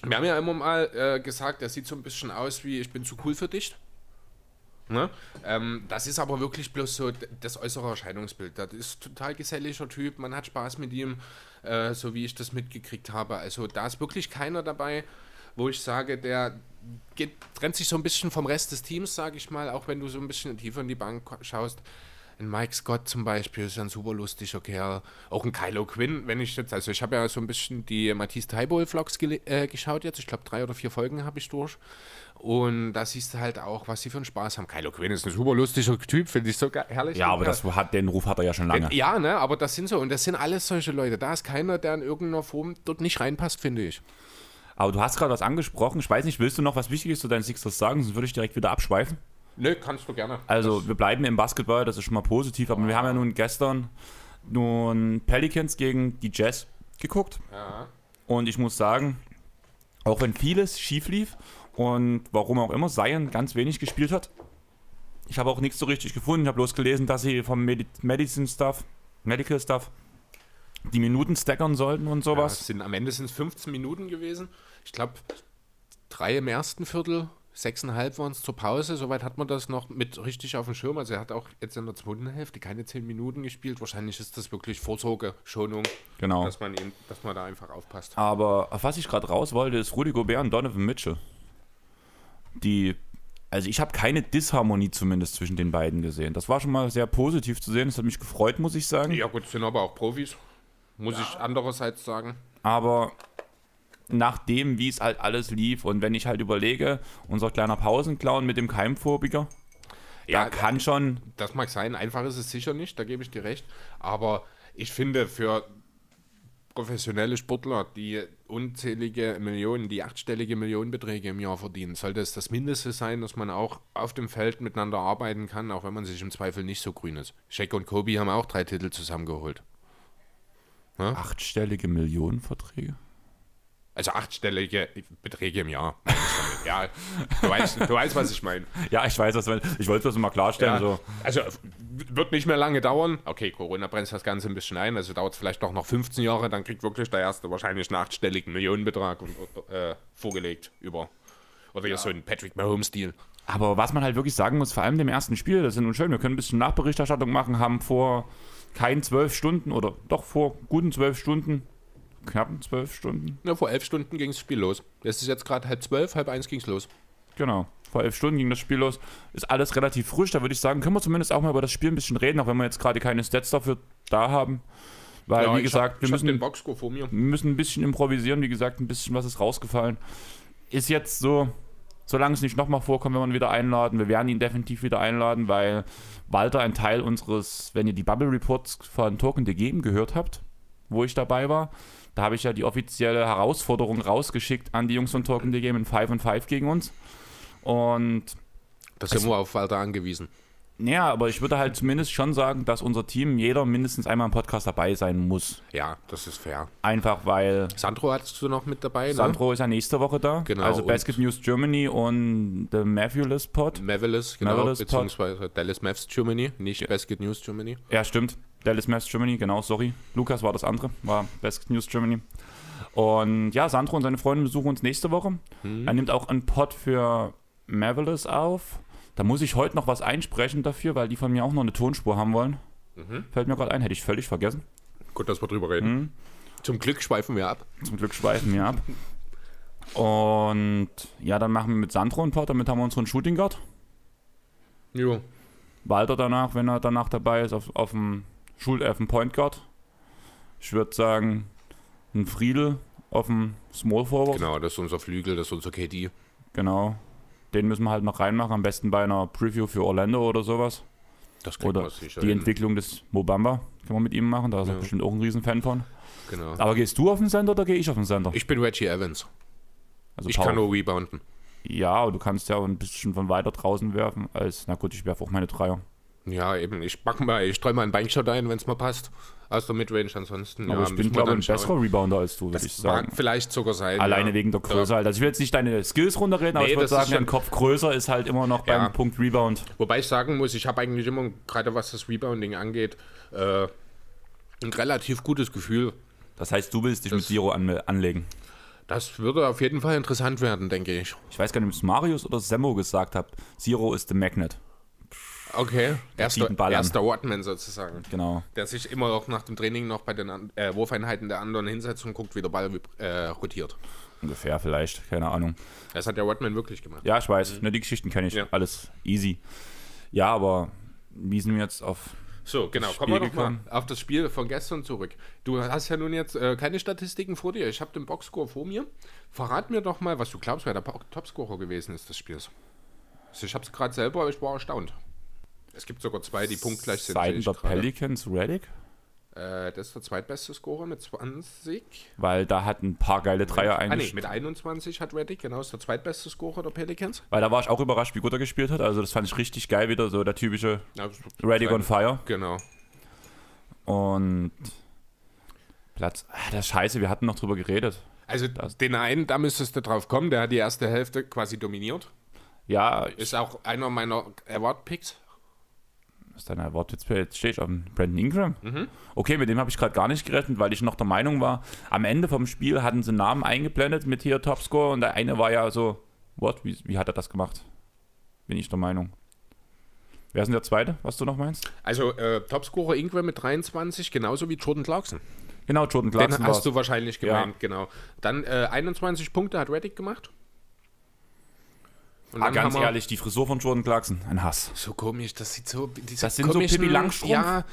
wir haben ja immer mal äh, gesagt, er sieht so ein bisschen aus wie ich bin zu cool für dich. Ne? Ähm, das ist aber wirklich bloß so das äußere Erscheinungsbild. Das ist total geselliger Typ, man hat Spaß mit ihm, äh, so wie ich das mitgekriegt habe. Also da ist wirklich keiner dabei, wo ich sage, der geht, trennt sich so ein bisschen vom Rest des Teams, sage ich mal, auch wenn du so ein bisschen tiefer in die Bank schaust. Ein Mike Scott zum Beispiel ist ein super lustiger Kerl. Auch ein Kylo Quinn, wenn ich jetzt, also ich habe ja so ein bisschen die Matisse Taibo-Vlogs äh, geschaut jetzt. Ich glaube, drei oder vier Folgen habe ich durch. Und da siehst du halt auch, was sie für einen Spaß haben. Kylo Quinn ist ein super lustiger Typ, finde ich so herrlich. Ja, aber Ja. das hat, den Ruf hat er ja schon lange. Ja, ne, aber das sind so, und das sind alles solche Leute. Da ist keiner, der in irgendeiner Form dort nicht reinpasst, finde ich. Aber du hast gerade was angesprochen. Ich weiß nicht, willst du noch was Wichtiges zu deinen Sixers sagen? Sonst würde ich direkt wieder abschweifen. Nö, kannst du gerne. Also, wir bleiben im Basketball, das ist schon mal positiv. Aber wir haben ja nun gestern nun Pelicans gegen die Jazz geguckt. Ja. Und ich muss sagen, auch wenn vieles schief lief und warum auch immer Zion ganz wenig gespielt hat, ich habe auch nichts so richtig gefunden. Ich habe bloß gelesen, dass sie vom Medi Medicine Stuff, Medical Stuff, die Minuten stackern sollten und Ja, sowas. es sind, am Ende sind es 15 Minuten gewesen. Ich glaube, drei im ersten Viertel, sechseinhalb waren es zur Pause. Soweit hat man das noch mit richtig auf dem Schirm. Also er hat auch jetzt in der zweiten Hälfte keine zehn Minuten gespielt. Wahrscheinlich ist das wirklich Vorsorge, Schonung, Genau. dass, man ihm, dass man da einfach aufpasst. Aber auf was ich gerade raus wollte, ist Rudy Gobert und Donovan Mitchell. Die also ich habe keine Disharmonie zumindest zwischen den beiden gesehen. Das war schon mal sehr positiv zu sehen. Das hat mich gefreut, muss ich sagen. Ja gut, sind aber auch Profis, muss ich andererseits sagen. Aber nachdem, wie es halt alles lief und wenn ich halt überlege, unser kleiner Pausenclown mit dem Keimphobiker, Ja, da kann schon, Das mag sein, einfach ist es sicher nicht, da gebe ich dir recht. Aber ich finde, für professionelle Sportler, die unzählige Millionen, die achtstellige Millionenbeträge im Jahr verdienen, sollte es das Mindeste sein, dass man auch auf dem Feld miteinander arbeiten kann, auch wenn man sich im Zweifel nicht so grün ist. Shaq und Kobe haben auch drei Titel zusammengeholt. achtstellige Millionenverträge. Also achtstellige Beträge im Jahr. ich ja, du weißt, du weißt, was ich meine. Ja, ich weiß, was ich wollte das mal klarstellen. Ja, So. Also wird nicht mehr lange dauern. Okay, Corona bremst das Ganze ein bisschen ein, also dauert es vielleicht doch noch 15 Jahre, dann kriegt wirklich der erste wahrscheinlich einen achtstelligen Millionenbetrag und, äh, vorgelegt über. Oder ja. so ein Patrick Mahomes-Stil. Aber was man halt wirklich sagen muss, vor allem dem ersten Spiel, das ist nun schön, wir können ein bisschen Nachberichterstattung machen, haben vor keinen zwölf Stunden oder doch vor guten zwölf Stunden, knappen zwölf Stunden, Ja, vor elf Stunden ging das Spiel los. Es ist jetzt gerade halb zwölf, halb eins ging es los. genau, vor elf Stunden ging das Spiel los, ist alles relativ frisch, da würde ich sagen, können wir zumindest auch mal über das Spiel ein bisschen reden, auch wenn wir jetzt gerade keine Stats dafür da haben. Weil, Ja, wie gesagt, hab, wir müssen den Boxscore vor mir. Müssen ein bisschen improvisieren, wie gesagt, ein bisschen was ist rausgefallen. Ist jetzt so, solange es nicht nochmal vorkommt, wenn wir ihn wieder einladen, wir werden ihn definitiv wieder einladen, weil Walter ein Teil unseres, wenn ihr die Bubble Reports von Token the Game gehört habt, wo ich dabei war, da habe ich ja die offizielle Herausforderung rausgeschickt an die Jungs von Token the Game in 5 und 5 gegen uns. Und Da sind wir auf Walter angewiesen. ja, aber ich würde halt zumindest schon sagen, dass unser Team jeder mindestens einmal im Podcast dabei sein muss. Ja, das ist fair. Einfach weil Sandro hattest du noch mit dabei, Sandro ist ja nächste Woche da. Genau, Also Basket News Germany und The Matthewless Pod. ne? Mavelis, genau, Pod. beziehungsweise Dallas Mavs Germany, nicht Basket News Germany. Ja, stimmt. Dallas Mavs Germany, genau, sorry. Lukas war das andere, war Basket News Germany. Und ja, Sandro und seine Freunde besuchen uns nächste Woche. Mhm. Er nimmt auch einen Pod für Marvelous auf. Da muss ich heute noch was einsprechen dafür, weil die von mir auch noch eine Tonspur haben wollen. Mhm. Fällt mir gerade ein, hätte ich völlig vergessen. Gut, dass wir drüber reden. Mhm. Zum Glück schweifen wir ab. Zum Glück schweifen wir ab. Und ja, dann machen wir mit Sandro einen Pod, damit haben wir unseren Shooting Guard. Jo. Walter danach, wenn er danach dabei ist, auf, auf dem Schul auf dem Point Guard. Ich würde sagen, ein Friedel auf dem Small Forward. Genau, das ist unser Flügel, das ist unser KD. Genau. Den müssen wir halt noch reinmachen, am besten bei einer Preview für Orlando oder sowas. Das Oder man sicher die hin. Entwicklung des Mobamba können wir mit ihm machen, da ist er Ja. bestimmt auch ein Riesenfan von. Genau. Aber gehst du auf den Sender oder gehe ich auf den Sender? Ich bin Reggie Evans. Also Ich Power- kann nur rebounden. Ja, aber du kannst ja auch ein bisschen von weiter draußen werfen, als, na gut, ich werfe auch meine Dreier. Ja, eben. Ich back mal, ich streue mal einen Beinshot ein, wenn es mal passt. Aus der Midrange ansonsten. Aber ja, ich bin, glaube ich, ein besserer Rebounder als du, würde ich sagen. mag vielleicht sogar sein. Alleine ja. wegen der Größe halt. Also ich will jetzt nicht deine Skills runterreden, aber Nee, ich würde sagen, dein Kopf größer ist halt immer noch beim. Punkt Rebound. Wobei ich sagen muss, ich habe eigentlich immer, gerade was das Rebounding angeht, äh, ein relativ gutes Gefühl. Das heißt, du willst dich mit Das- Zero an, anlegen. Das würde auf jeden Fall interessant werden, denke ich. Ich weiß gar nicht, ob es Marius oder Semmo gesagt hat. Zero ist the Magnet. Okay, erster, erster Wattman sozusagen. Genau. Der sich immer auch nach dem Training noch bei den äh, Wurfeinheiten der anderen hinsetzt und guckt, wie der Ball äh, rotiert. Ungefähr vielleicht. Keine Ahnung. Das hat der Wattman wirklich gemacht. Ja, ich weiß. Ne, die Geschichten kenne ich. Ja. Alles easy. Ja, aber wie sind wir jetzt auf. So, genau, kommen wir doch mal gekommen. auf das Spiel von gestern zurück. Du hast ja nun jetzt äh, keine Statistiken vor dir. Ich habe den Boxscore vor mir. Verrat mir doch mal, was du glaubst, wer der Topscorer gewesen ist des Spiels. Also ich habe es gerade selber, aber ich war erstaunt. Es gibt sogar zwei, die punktgleich sind. Seiten gerade. Pelicans Reddick, Äh, das ist der zweitbeste Scorer mit 20. weil da hat ein paar geile Dreier Ah, nee, eigentlich. mit 21 hat Reddick, genau, ist der zweitbeste Scorer der Pelicans. weil da war ich auch überrascht, wie gut er gespielt hat. Also das fand ich richtig geil wieder, so der typische Ja, Reddick on Fire. Genau. Und Platz. Ah, das ist scheiße, wir hatten noch drüber geredet. Also den einen, da müsstest du drauf kommen, der hat die erste Hälfte quasi dominiert. Ja, Ist auch einer meiner Award-Picks. Ist dein Wort jetzt, jetzt stehe ich auf den Brandon Ingram. Okay, mit dem habe ich gerade gar nicht gerechnet, weil ich noch der Meinung war, am Ende vom Spiel hatten sie Namen eingeblendet mit hier Topscore und der eine war ja so, what, wie, wie hat er das gemacht? Bin ich der Meinung. Wer ist denn der zweite, was du noch meinst? Also äh, Topscorer Ingram mit 23, genauso wie Jordan Clarkson. Genau, Jordan Den Clarkson hast war's. du wahrscheinlich Ja. gemeint, genau. Dann äh, 21 Punkte hat Reddick gemacht. Und Ah, ganz ehrlich, die Frisur von Jordan Clarkson, ein Hass. So komisch, das sieht so. Das sind so Pippi Langstrumpf- Ja,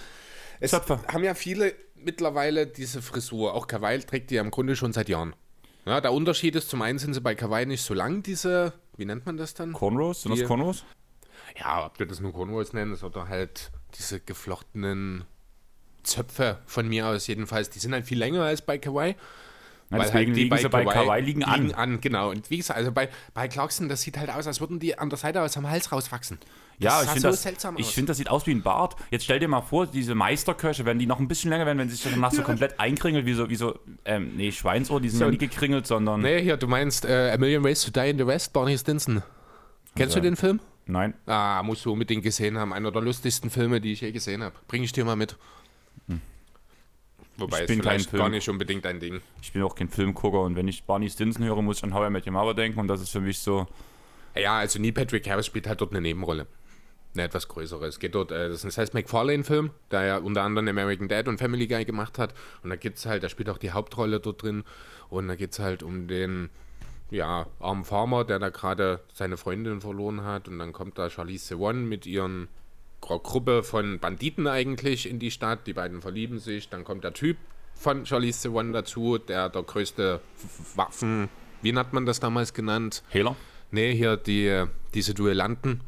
es Zöpfe. haben ja viele mittlerweile diese Frisur. Auch Kawaii trägt die ja im Grunde schon seit Jahren. Ja, der Unterschied ist, zum einen sind sie bei Kawaii nicht so lang, diese, wie nennt man das dann? Cornrows? Sind Die- das Cornrows? Ja, ob du das nur Cornrows nennst oder halt diese geflochtenen Zöpfe von mir aus jedenfalls, die sind halt viel länger als bei Kawaii. Ja, deswegen liegen sie bei Kawaii liegen an. an. Genau, und wie gesagt, also bei, bei Clarkson, das sieht halt aus, als würden die an der Seite aus am Hals rauswachsen. Ja, das ich sah finde so das, seltsam ich find, das sieht aus wie ein Bart. Jetzt stell dir mal vor, diese Meisterköche, wenn die noch ein bisschen länger werden, wenn sie sich danach so komplett einkringelt, wie so, wie so ähm, nee, Schweinsohr, die sind So. ja nie gekringelt, sondern. Nee, hier, du meinst äh, A Million Ways to Die in the West, Barney Stinson. Kennst Ja. du den Film? Nein. Ah, musst du unbedingt gesehen haben. Einer der lustigsten Filme, die ich je gesehen habe. Bring ich dir mal mit. Wobei Ich es bin kein vielleicht gar Film. nicht unbedingt ein Ding. Ich bin auch kein Filmgucker und wenn ich Barney Stinson höre, muss ich an How I Met Your Mother denken und das ist für mich so. Ja, also Neil Patrick Harris spielt halt dort eine Nebenrolle. Eine etwas größere. Es geht dort, äh, das ist ein Seth MacFarlane-Film, der ja unter anderem American Dad und Family Guy gemacht hat. Und da gibt's halt, da spielt auch die Hauptrolle dort drin. Und da geht's halt um den, ja, armen Farmer, der da gerade seine Freundin verloren hat. Und dann kommt da Charlize Theron mit ihren Gruppe von Banditen eigentlich in die Stadt. Die beiden verlieben sich. Dann kommt der Typ von Charlize Theron dazu, der der größte Waffen, wie hat man das damals genannt? Hehler? Nee, hier die, diese Duellanten.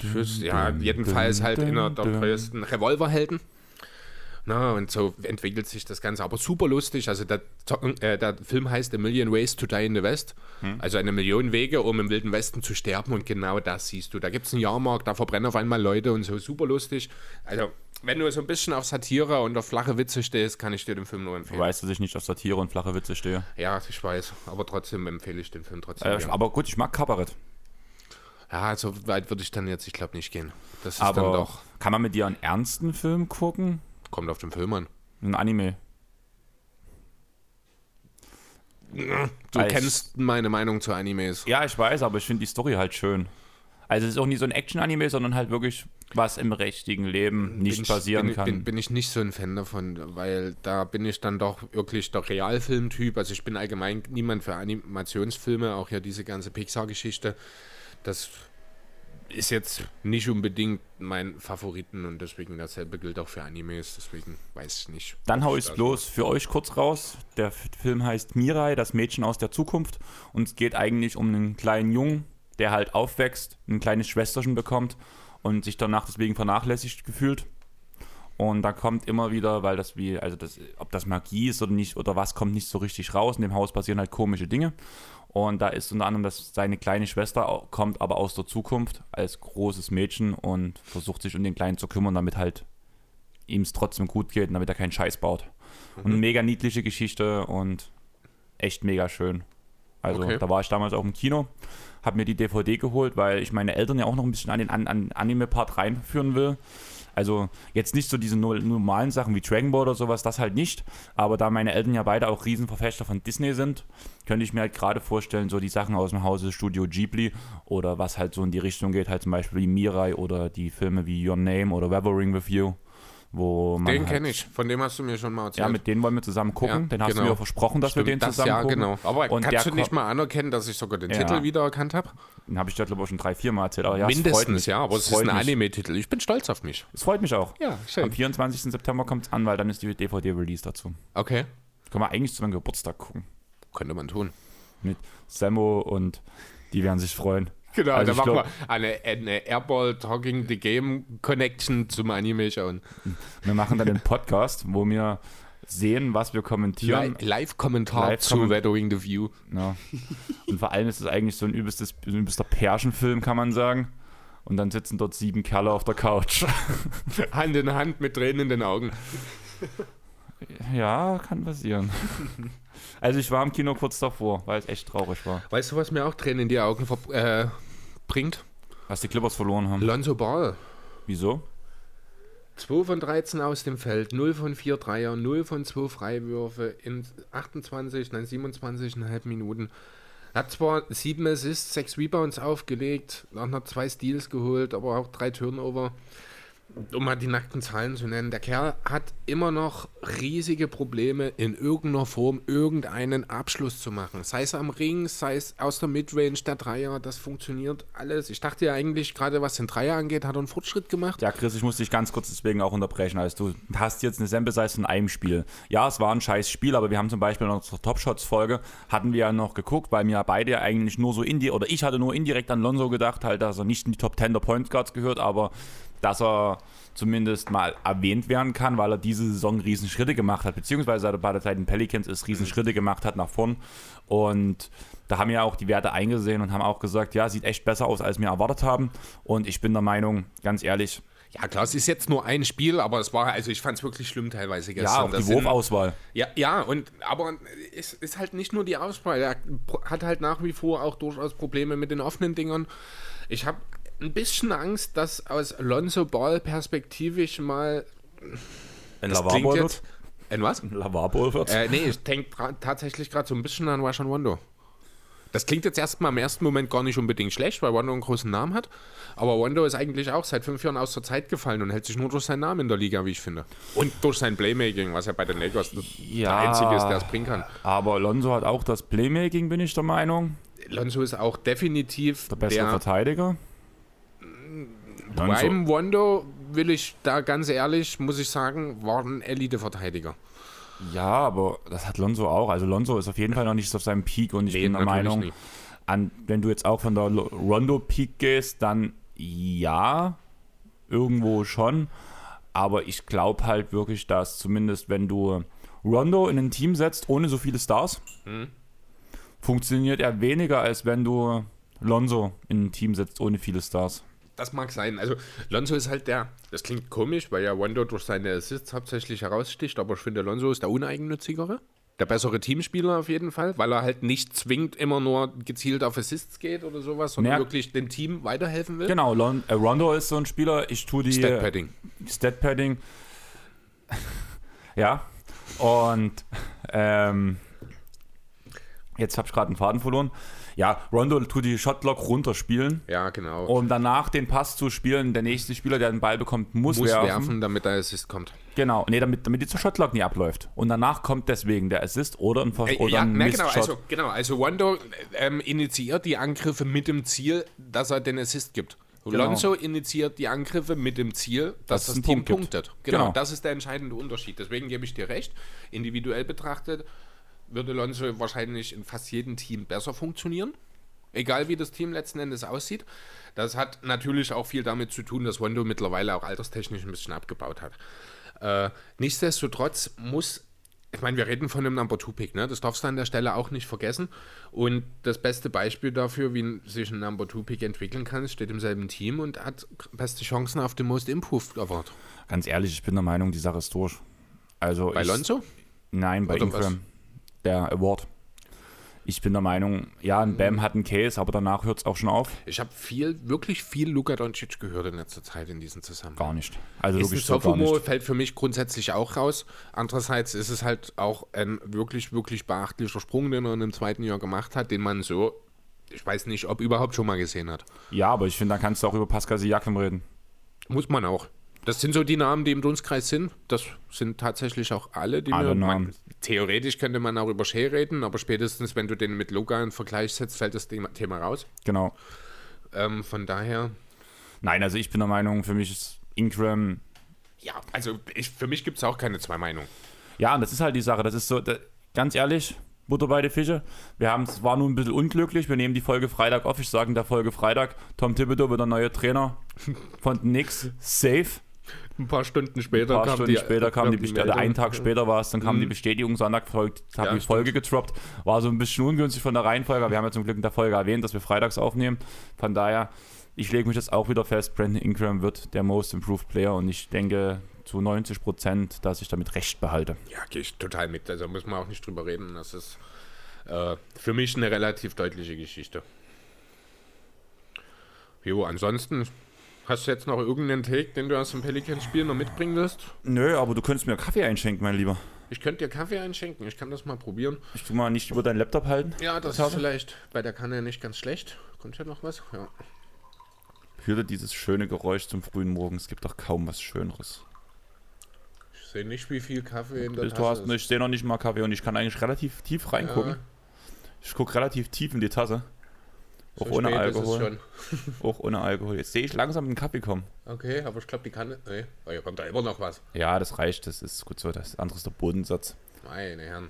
Tschüss. Ja, jedenfalls halt einer der größten Revolverhelden. Na, und so entwickelt sich das Ganze. Aber super lustig. Also der, äh, der Film heißt A Million Ways to Die in the West. Also eine Million Wege, um im Wilden Westen zu sterben. Und genau das siehst du. Da gibt es einen Jahrmarkt, da verbrennen auf einmal Leute und so super lustig. Also, wenn du so ein bisschen auf Satire und auf flache Witze stehst, kann ich dir den Film nur empfehlen. Weißt du, dass ich nicht auf Satire und flache Witze stehe. Ja, ich weiß. Aber trotzdem empfehle ich den Film trotzdem. Äh, aber gut, ich mag Kabarett. ja, so weit würde ich dann jetzt, ich glaube, nicht gehen. Das ist dann Aber doch, kann man mit dir einen ernsten Film gucken? Kommt auf den Film an. Ein Anime. Du ich- kennst meine Meinung zu Animes. Ja, ich weiß, aber ich finde die Story halt schön. Also es ist auch nie so ein Action-Anime, sondern halt wirklich, was im richtigen Leben nicht bin ich, passieren bin, kann. Bin, bin ich nicht so ein Fan davon, weil da bin ich dann doch wirklich der Realfilmtyp. Also ich bin allgemein niemand für Animationsfilme, auch ja diese ganze Pixar-Geschichte. Das ist jetzt nicht unbedingt mein Favoriten und deswegen dasselbe gilt auch für Animes, deswegen weiß ich nicht. Dann hau ich es bloß für euch kurz raus. Der Film heißt Mirai, das Mädchen aus der Zukunft. Und es geht eigentlich um einen kleinen Jungen, der halt aufwächst, ein kleines Schwesterchen bekommt und sich danach deswegen vernachlässigt gefühlt. Und da kommt immer wieder, weil das wie, also das, ob das Magie ist oder nicht, oder was, kommt nicht so richtig raus. In dem Haus passieren halt komische Dinge. Und da ist unter anderem, dass seine kleine Schwester kommt aber aus der Zukunft als großes Mädchen und versucht sich um den Kleinen zu kümmern, damit halt ihm es trotzdem gut geht und damit er keinen Scheiß baut. Und eine mega niedliche Geschichte und echt mega schön. Also Okay. da war ich damals auch im Kino, habe mir die DVD geholt, weil ich meine Eltern ja auch noch ein bisschen an den an, an Anime-Part reinführen will. Also jetzt nicht so diese no- normalen Sachen wie Dragon Ball oder sowas, das halt nicht. Aber da meine Eltern ja beide auch Riesenverfechter von Disney sind, könnte ich mir halt gerade vorstellen, so die Sachen aus dem Hause Studio Ghibli oder was halt so in die Richtung geht, halt zum Beispiel wie Mirai oder die Filme wie Your Name oder Weathering with You, wo man Den halt, kenne ich, von dem hast du mir schon mal erzählt. Ja, mit denen wollen wir zusammen gucken. Ja, den hast du genau. mir versprochen, dass Stimmt, wir den das, zusammen ja, gucken. genau. Aber Und kannst du nicht mal anerkennen, dass ich sogar den Ja. Titel wiedererkannt habe? Den habe ich dir, glaube ich, schon drei, vier Mal erzählt. Aber ja, Mindestens, mich. ja, aber es ist ein. Anime-Titel. Ich bin stolz auf mich. Es freut mich auch. Ja, Am 24. September kommt es an, weil dann ist die DVD-Release dazu. Okay, Können wir eigentlich zu meinem Geburtstag gucken. könnte man tun. Mit Sammo und die werden sich freuen. Genau, Also da machen glaub- wir eine, eine Airball Talking the Game Connection zum Anime schauen. Wir machen dann den Podcast, wo wir sehen, was wir kommentieren. Li Live-Kommentar Live zu Weathering the View. Ja. Und vor allem ist es eigentlich so ein übelstes, ein übelster Pärchenfilm, kann man sagen. Und dann sitzen dort sieben Kerle auf der Couch. Hand in Hand mit Tränen in den Augen. Ja, kann passieren. Also ich war im Kino kurz davor, weil es echt traurig war. Weißt du, was mir auch Tränen in die Augen äh, bringt? Was die Clippers verloren haben. Lonzo Ball. Wieso? 2 von 13 aus dem Feld, 0 von 4 Dreier, 0 von 2 Freiwürfe in 28, nein 27,5 Minuten. Hat zwar 7 Assists, 6 Rebounds aufgelegt, dann hat 2 Steals geholt, aber auch 3 Turnover. Um mal die nackten Zahlen zu nennen, der Kerl hat immer noch riesige Probleme, in irgendeiner Form irgendeinen Abschluss zu machen. Sei es am Ring, sei es aus der Midrange, der Dreier, das funktioniert alles. Ich dachte ja eigentlich, gerade was den Dreier angeht, hat er einen Fortschritt gemacht. Ja, Chris, ich muss dich ganz kurz deswegen auch unterbrechen. Also du hast jetzt eine Sample Size von einem Spiel. Ja, es war ein scheiß Spiel, aber wir haben zum Beispiel in unserer Top Shots Folge, hatten wir ja noch geguckt, weil mir beide eigentlich nur so indirekt, oder ich hatte nur indirekt an Lonzo gedacht, halt, dass er nicht in die Top 10 der Point Guards gehört, aber dass er zumindest mal erwähnt werden kann, weil er diese Saison Riesenschritte gemacht hat, beziehungsweise bei der Zeit in Pelicans ist Riesenschritte gemacht hat nach vorn. Und da haben ja auch die Werte eingesehen und haben auch gesagt, ja, sieht echt besser aus, als wir erwartet haben. Und ich bin der Meinung, ganz ehrlich, ja, klar, es ist jetzt nur ein Spiel, aber es war, also ich fand es wirklich schlimm teilweise gestern. Ja, auch die Wurfauswahl. Ja, ja, und aber es ist halt nicht nur die Auswahl. Er hat halt nach wie vor auch durchaus Probleme mit den offenen Dingern. Ich habe ein bisschen Angst, dass aus Alonso Ball perspektivisch mal. Ein Lavabo wird? Ein was? Ein Lavabo wird? Äh, nee, ich denke tatsächlich gerade so ein bisschen an Russian Wando. Das klingt jetzt erstmal im ersten Moment gar nicht unbedingt schlecht, weil Wando einen großen Namen hat. Aber Wando ist eigentlich auch seit fünf Jahren aus der Zeit gefallen und hält sich nur durch seinen Namen in der Liga, wie ich finde. Und durch sein Playmaking, was ja bei den Lakers ja, der einzige ist, der es bringen kann. Aber Alonso hat auch das Playmaking, bin ich der Meinung. Alonso ist auch definitiv der bessere der, Verteidiger. Beim Wando will ich da ganz ehrlich, muss ich sagen, war ein Elite-Verteidiger. Ja, aber das hat Lonzo auch. Also Lonzo ist auf jeden Fall noch nicht auf seinem Peak und ich nee, bin der Meinung, an, wenn du jetzt auch von der Rondo-Peak gehst, dann ja, irgendwo schon. Aber ich glaube halt wirklich, dass zumindest wenn du Rondo in ein Team setzt, ohne so viele Stars, hm. funktioniert er weniger, als wenn du Lonzo in ein Team setzt, ohne viele Stars das mag sein. Also Lonzo ist halt der, das klingt komisch, weil ja Wando durch seine Assists hauptsächlich heraussticht, aber ich finde, Lonzo ist der uneigennützigere. Der bessere Teamspieler auf jeden Fall, weil er halt nicht zwingend immer nur gezielt auf Assists geht oder sowas, sondern Merk wirklich dem Team weiterhelfen will. Genau, Lon äh, Rondo ist so ein Spieler, ich tue die. Stat-Padding. Stat-Padding. ja. Und ähm, jetzt habe ich gerade einen Faden verloren ja, Rondo tut die Shotlock runterspielen. Ja, genau. Um danach den Pass zu spielen. Der nächste Spieler, der den Ball bekommt, muss, muss werfen. werfen. damit der Assist kommt. Genau, nee, damit, damit die Shotlock nie abläuft. Und danach kommt deswegen der Assist oder ein, Vers äh, oder ja, ein na, genau, also, genau, also Rondo ähm, initiiert die Angriffe mit dem Ziel, dass er den Assist gibt. Genau. Lonzo initiiert die Angriffe mit dem Ziel, dass das, das Team Punkt punktet. Genau, genau, das ist der entscheidende Unterschied. Deswegen gebe ich dir recht. Individuell betrachtet würde Lonzo wahrscheinlich in fast jedem Team besser funktionieren. Egal wie das Team letzten Endes aussieht. Das hat natürlich auch viel damit zu tun, dass Rondo mittlerweile auch alterstechnisch ein bisschen abgebaut hat. Äh, nichtsdestotrotz muss, ich meine, wir reden von einem Number 2 Pick, ne? das darfst du an der Stelle auch nicht vergessen. Und das beste Beispiel dafür, wie sich ein Number 2 Pick entwickeln kann, steht im selben Team und hat beste Chancen auf den Most Improved Award. Ganz ehrlich, ich bin der Meinung, die Sache ist durch. Also bei ich, Lonzo? Nein, bei Oder Ingram. Was? Der Award. Ich bin der Meinung, ja, ein Bam hat einen Case, aber danach hört es auch schon auf. Ich habe viel, wirklich viel Luka Doncic gehört in letzter Zeit in diesem Zusammenhang. Gar nicht. Also ist wirklich Sophomore fällt für mich grundsätzlich auch raus. Andererseits ist es halt auch ein wirklich, wirklich beachtlicher Sprung, den er in dem zweiten Jahr gemacht hat, den man so, ich weiß nicht, ob überhaupt schon mal gesehen hat. Ja, aber ich finde, da kannst du auch über Pascal Siakam reden. Muss man auch. Das sind so die Namen, die im Dunstkreis sind. Das sind tatsächlich auch alle, die alle mir. Man, theoretisch könnte man auch über Shea reden, aber spätestens, wenn du den mit Luca in Vergleich setzt, fällt das Thema raus. Genau. Ähm, von daher. Nein, also ich bin der Meinung, für mich ist Ingram. Ja, also ich, für mich gibt es auch keine zwei Meinungen. Ja, und das ist halt die Sache. Das ist so, da, ganz ehrlich, Butter bei den Fische. Wir haben es war nun ein bisschen unglücklich. Wir nehmen die Folge Freitag auf. Ich sage in der Folge Freitag, Tom Thibodeau wird der neue Trainer von Nix. Safe. Ein paar Stunden später ein paar kam Stunden die, später kam die, Bestätigung. Also einen Tag später war es, dann kam mhm. die Bestätigung, Sonntag folgt, habe ja, die Folge getroppt. War so ein bisschen ungünstig von der Reihenfolge, wir haben ja zum Glück in der Folge erwähnt, dass wir freitags aufnehmen. Von daher, ich lege mich jetzt auch wieder fest, Brandon Ingram wird der Most Improved Player und ich denke zu 90 Prozent, dass ich damit recht behalte. Ja, gehe ich total mit. Also muss man auch nicht drüber reden. Das ist äh, für mich eine relativ deutliche Geschichte. Jo, ansonsten Hast du jetzt noch irgendeinen Take, den du aus dem Pelicans-Spiel noch mitbringen wirst? Nö, aber du könntest mir Kaffee einschenken, mein Lieber. Ich könnte dir Kaffee einschenken, ich kann das mal probieren. Ich tu mal nicht über deinen Laptop halten. Ja, das ist vielleicht bei der Kanne nicht ganz schlecht. Kommt ja noch was? Ja. Hörte dieses schöne Geräusch zum frühen Morgen. Es gibt doch kaum was Schöneres. Ich sehe nicht, wie viel Kaffee in der Du Tasse hast, ist. ich sehe noch nicht mal Kaffee und ich kann eigentlich relativ tief reingucken. Ja. Ich gucke relativ tief in die Tasse. Auch So ohne Alkohol. Auch ohne Alkohol. Jetzt sehe ich langsam den Kaffee kommen. Okay, aber ich glaube, die Kanne. Nee, oh, hier kommt da immer noch was. Ja, das reicht. Das ist gut so. Das andere ist der Bodensatz. Meine Herren.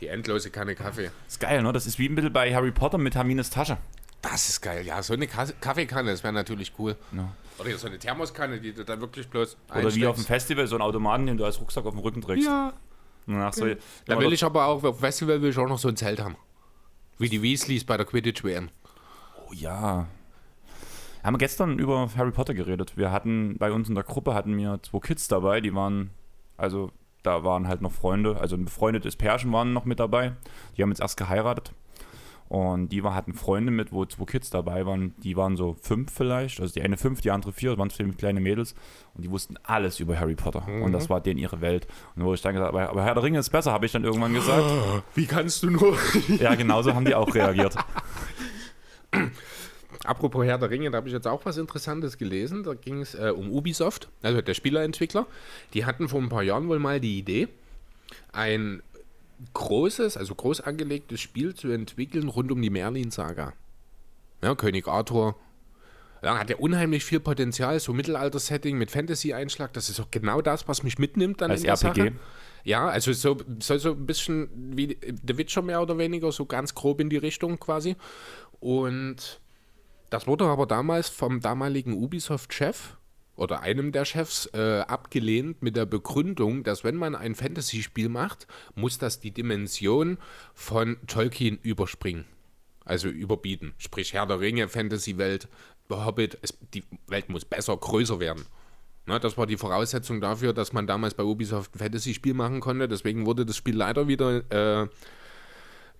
Die endlose Kanne Kaffee. ist geil, ne? Das ist wie ein bisschen bei Harry Potter mit Hermines Tasche. Das ist geil. Ja, so eine Kaffeekanne, das wäre natürlich cool. Ja. Oder so eine Thermoskanne, die du dann wirklich bloß Oder wie auf dem. Festival, so ein Automaten, den du als Rucksack auf dem Rücken trägst. Ja. Danach so, Da will ich aber auch, auf Festival will ich auch noch so ein Zelt haben. Wie die Weasleys bei der Quidditch-WM. Oh ja. Haben wir gestern über Harry Potter geredet. Wir hatten bei uns in der Gruppe hatten wir zwei Kids dabei, die waren, also da waren halt noch Freunde, also ein befreundetes Pärchen waren noch mit dabei. Die haben jetzt erst geheiratet. Und die hatten Freunde mit, wo zwei Kids dabei waren. Die waren so fünf vielleicht. Also die eine fünf, die andere vier. Das waren zwei kleine Mädels. Und die wussten alles über Harry Potter. Und das war denen ihre Welt. Und wo ich dann gesagt habe, aber Herr der Ringe ist besser, habe ich dann irgendwann gesagt. Wie kannst du nur? ja, genauso haben die auch reagiert. Apropos Herr der Ringe, da habe ich jetzt auch was Interessantes gelesen. Da ging es äh, um Ubisoft, also der Spielerentwickler. Die hatten vor ein paar Jahren wohl mal die Idee, ein großes, also groß angelegtes Spiel zu entwickeln rund um die Merlin-Saga. Ja, König Arthur. Ja, hat ja unheimlich viel Potenzial, so Mittelalter-Setting mit Fantasy-Einschlag. Das ist auch genau das, was mich mitnimmt dann Als in der RPG? Sache. Ja, also so, soll so ein bisschen wie The Witcher mehr oder weniger, so ganz grob in die Richtung quasi. Und das wurde aber damals vom damaligen Ubisoft-Chef oder einem der Chefs äh, abgelehnt mit der Begründung, dass wenn man ein Fantasy-Spiel macht, muss das die Dimension von Tolkien überspringen. Also überbieten. Sprich Herr der Ringe, Fantasy-Welt, Hobbit, es, die Welt muss besser, größer werden. Na, das war die Voraussetzung dafür, dass man damals bei Ubisoft ein Fantasy-Spiel machen konnte. Deswegen wurde das Spiel leider wieder äh,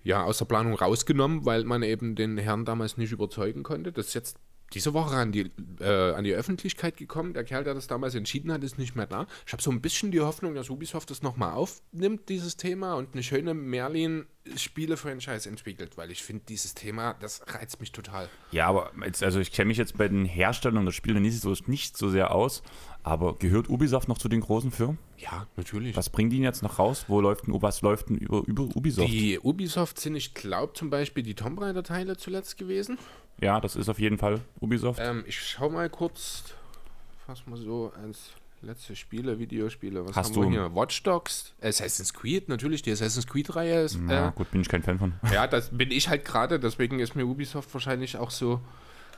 ja, aus der Planung rausgenommen, weil man eben den Herrn damals nicht überzeugen konnte. Das ist jetzt diese Woche an die, äh, an die Öffentlichkeit gekommen. Der Kerl, der das damals entschieden hat, ist nicht mehr da. Ich habe so ein bisschen die Hoffnung, dass Ubisoft das nochmal aufnimmt, dieses Thema, und eine schöne Merlin-Spiele-Franchise entwickelt, weil ich finde, dieses Thema, das reizt mich total. Ja, aber jetzt, also ich kenne mich jetzt bei den Herstellern der Spiele nicht so, nicht so sehr aus, aber gehört Ubisoft noch zu den großen Firmen? Ja, natürlich. Was bringt die jetzt noch raus? Wo läuft denn, was läuft denn über, über Ubisoft? Die Ubisoft sind, ich glaube, zum Beispiel die Tomb Raider-Teile zuletzt gewesen. ja, das ist auf jeden Fall Ubisoft. Ähm, ich schau mal kurz, fass mal so als letzte Spiele, Videospiele. Was Hast haben wir du- hier? Watch Dogs, Assassin's Creed, natürlich, die Assassin's Creed-Reihe ist. ja, Äh, gut, bin ich kein Fan von. ja, das bin ich halt gerade, deswegen ist mir Ubisoft wahrscheinlich auch so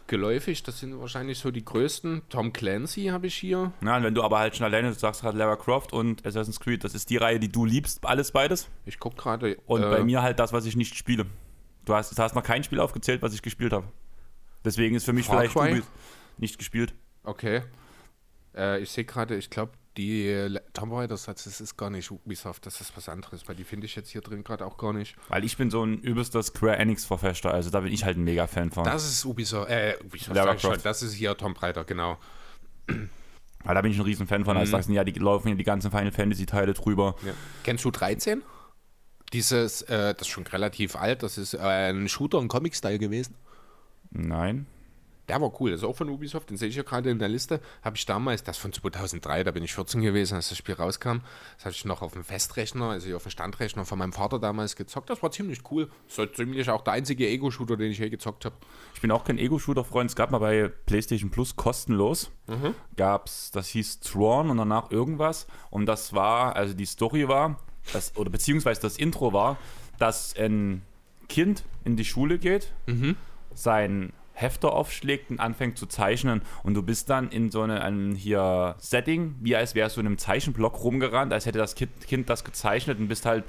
geläufig. Das sind wahrscheinlich so die größten. Tom Clancy habe ich hier. Ja, und wenn du aber halt schon alleine sagst, gerade Lara Croft und Assassin's Creed, das ist die Reihe, die du liebst, alles beides. Ich gucke gerade. Und äh, bei mir halt das, was ich nicht spiele. Du hast, du hast noch kein Spiel aufgezählt, was ich gespielt habe. Deswegen ist für mich Far vielleicht Cry? Nicht gespielt. Okay. Äh, ich sehe gerade, ich glaube, die äh, Tomb Raider, das ist gar nicht Ubisoft, das ist was anderes, weil die finde ich jetzt hier drin gerade auch gar nicht. Weil ich bin so ein übelster Square Enix-Verfechter, also da bin ich halt ein Mega-Fan von. Das ist Ubisoft, äh, Ubisoft schon, das ist hier Tomb Raider, genau. Weil da bin ich ein riesen Fan von. Mhm. Also sagst du, ja, die laufen ja die ganzen Final Fantasy-Teile drüber. Ja. Kennst du 13? Dieses, äh, das ist schon relativ alt, das ist äh, ein Shooter, ein Comic-Style gewesen. Nein. Der war cool, das ist auch von Ubisoft, den sehe ich ja gerade in der Liste. Habe ich damals, das von 2003, da bin ich 14 gewesen, als das Spiel rauskam. Das habe ich noch auf dem Festrechner, also auf dem Standrechner von meinem Vater damals gezockt. Das war ziemlich cool. Das war ziemlich auch der einzige Ego-Shooter, den ich je gezockt habe. Ich bin auch kein Ego-Shooter-Freund. Es gab mal bei PlayStation Plus kostenlos. Mhm. Gab's, das hieß Tron und danach irgendwas. Und das war, also die Story war, das, oder beziehungsweise das Intro war, dass ein Kind in die Schule geht, Mhm. sein Hefter aufschlägt und anfängt zu zeichnen und du bist dann in so eine, einem hier Setting, wie als wärst du in einem Zeichenblock rumgerannt, als hätte das Kind, kind das gezeichnet und bist halt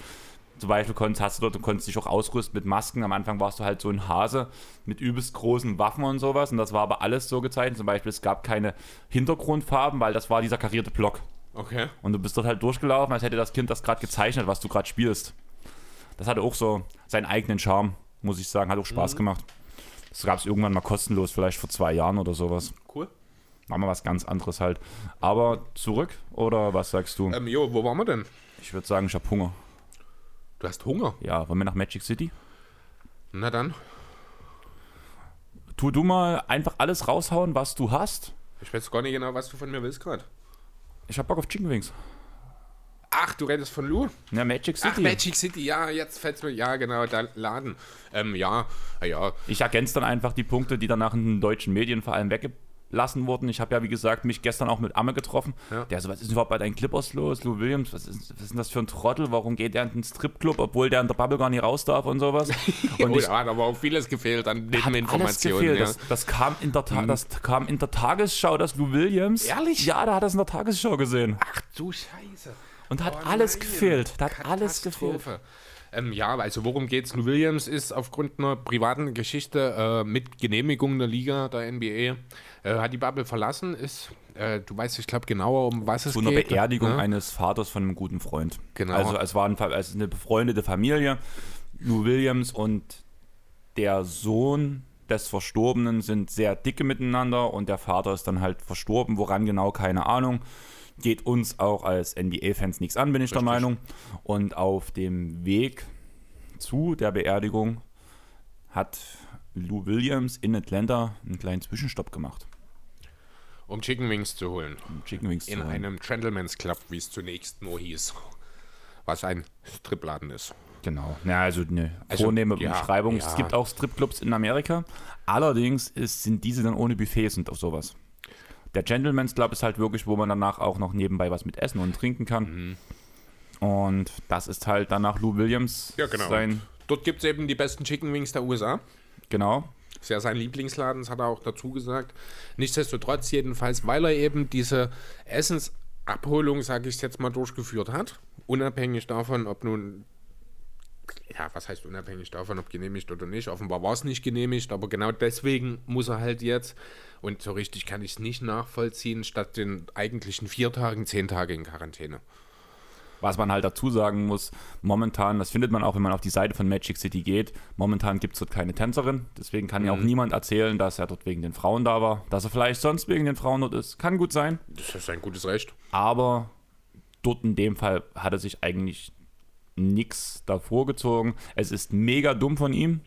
zum Beispiel konntest, hast du dort, du konntest dich auch ausrüsten mit Masken. Am Anfang warst du halt so ein Hase mit übelst großen Waffen und sowas. Und das war aber alles so gezeichnet. Zum Beispiel, es gab keine Hintergrundfarben, weil das war dieser karierte Block. Okay. Und du bist dort halt durchgelaufen, als hätte das Kind das gerade gezeichnet, was du gerade spielst. Das hatte auch so seinen eigenen Charme, muss ich sagen. Hat auch Spaß gemacht. Das gab es irgendwann mal kostenlos, vielleicht vor zwei Jahren oder sowas. Cool. War mal was ganz anderes halt. Aber zurück oder was sagst du? Ähm, jo, wo waren wir denn? Ich würde sagen, ich habe Hunger. Du hast Hunger. Ja, wollen wir nach Magic City? Na dann. tu du mal einfach alles raushauen, was du hast. Ich weiß gar nicht genau, was du von mir willst gerade. Ich hab Bock auf Chicken Wings. Ach, du redest von Lou? Ja, Magic City. Ach, Magic City, ja, jetzt fällt's mir, ja, genau, der Laden. Ähm, ja, ja. Ich ergänze dann einfach die Punkte, die danach in den deutschen Medien vor allem weggelassen wurden. Ich habe ja, wie gesagt, mich gestern auch mit Amme getroffen. Ja. Der so, was ist überhaupt bei deinen Clippers los? Lou Williams, was ist, was ist denn das für ein Trottel? Warum geht der in den Stripclub, obwohl der in der Bubble gar nicht raus darf und sowas? Und oh, ich, da hat aber auch vieles gefehlt an Nebeninformationen. gefehlt. Ja. Das, das, kam in der Ta das kam in der Tagesschau, das Lou Williams. Ehrlich? Ja, da hat er es in der Tagesschau gesehen. Ach du Scheiße. Und hat Oh alles nein. gefehlt. Da hat alles gefehlt. Ähm, ja, also worum geht's? Lou Williams ist aufgrund einer privaten Geschichte äh, mit Genehmigung der Liga, der NBA, äh, hat die Bubble verlassen, ist, äh, du weißt, ich glaube genauer, um was es Zu einer geht. Beerdigung ne? eines Vaters von einem guten Freund. Genau. Also es war ein, ist eine befreundete Familie. Lou Williams und der Sohn des Verstorbenen sind sehr dicke miteinander und der Vater ist dann halt verstorben. Woran genau, keine Ahnung. Geht uns auch als NBA-Fans nichts an, bin ich der Richtig. Meinung. Und auf dem Weg zu der Beerdigung hat Lou Williams in Atlanta einen kleinen Zwischenstopp gemacht. Um Chicken Wings zu holen. um Chicken Wings In zu holen. einem Gentleman's Club, wie es zunächst nur hieß. Was ein Stripladen ist. Genau. Ja, also eine Also, vornehme ja, Beschreibung. ja. Es gibt auch Stripclubs in Amerika. Allerdings ist, sind diese dann ohne Buffets und auf sowas. Der Gentleman's Club ist halt wirklich, wo man danach auch noch nebenbei was mit essen und trinken kann. Und das ist halt danach Lou Williams Ja, genau. sein. Dort gibt es eben die besten Chicken Wings der USA. Genau. Ist ja sein Lieblingsladen, das hat er auch dazu gesagt. Nichtsdestotrotz jedenfalls, weil er eben diese Essensabholung, sage ich jetzt mal, durchgeführt hat, unabhängig davon, ob nun, ja, was heißt unabhängig davon, ob genehmigt oder nicht, offenbar war es nicht genehmigt, aber genau deswegen muss er halt jetzt, und so richtig kann ich es nicht nachvollziehen, statt den eigentlichen vier Tagen, zehn Tage in Quarantäne. Was man halt dazu sagen muss, momentan, das findet man auch, wenn man auf die Seite von Magic City geht, momentan gibt es dort keine Tänzerin. Deswegen kann ja auch niemand erzählen, dass er dort wegen den Frauen da war. Dass er vielleicht sonst wegen den Frauen dort ist. Kann gut sein. Das ist ein gutes Recht. Aber dort in dem Fall hat er sich eigentlich nichts davor gezogen. Es ist mega dumm von ihm.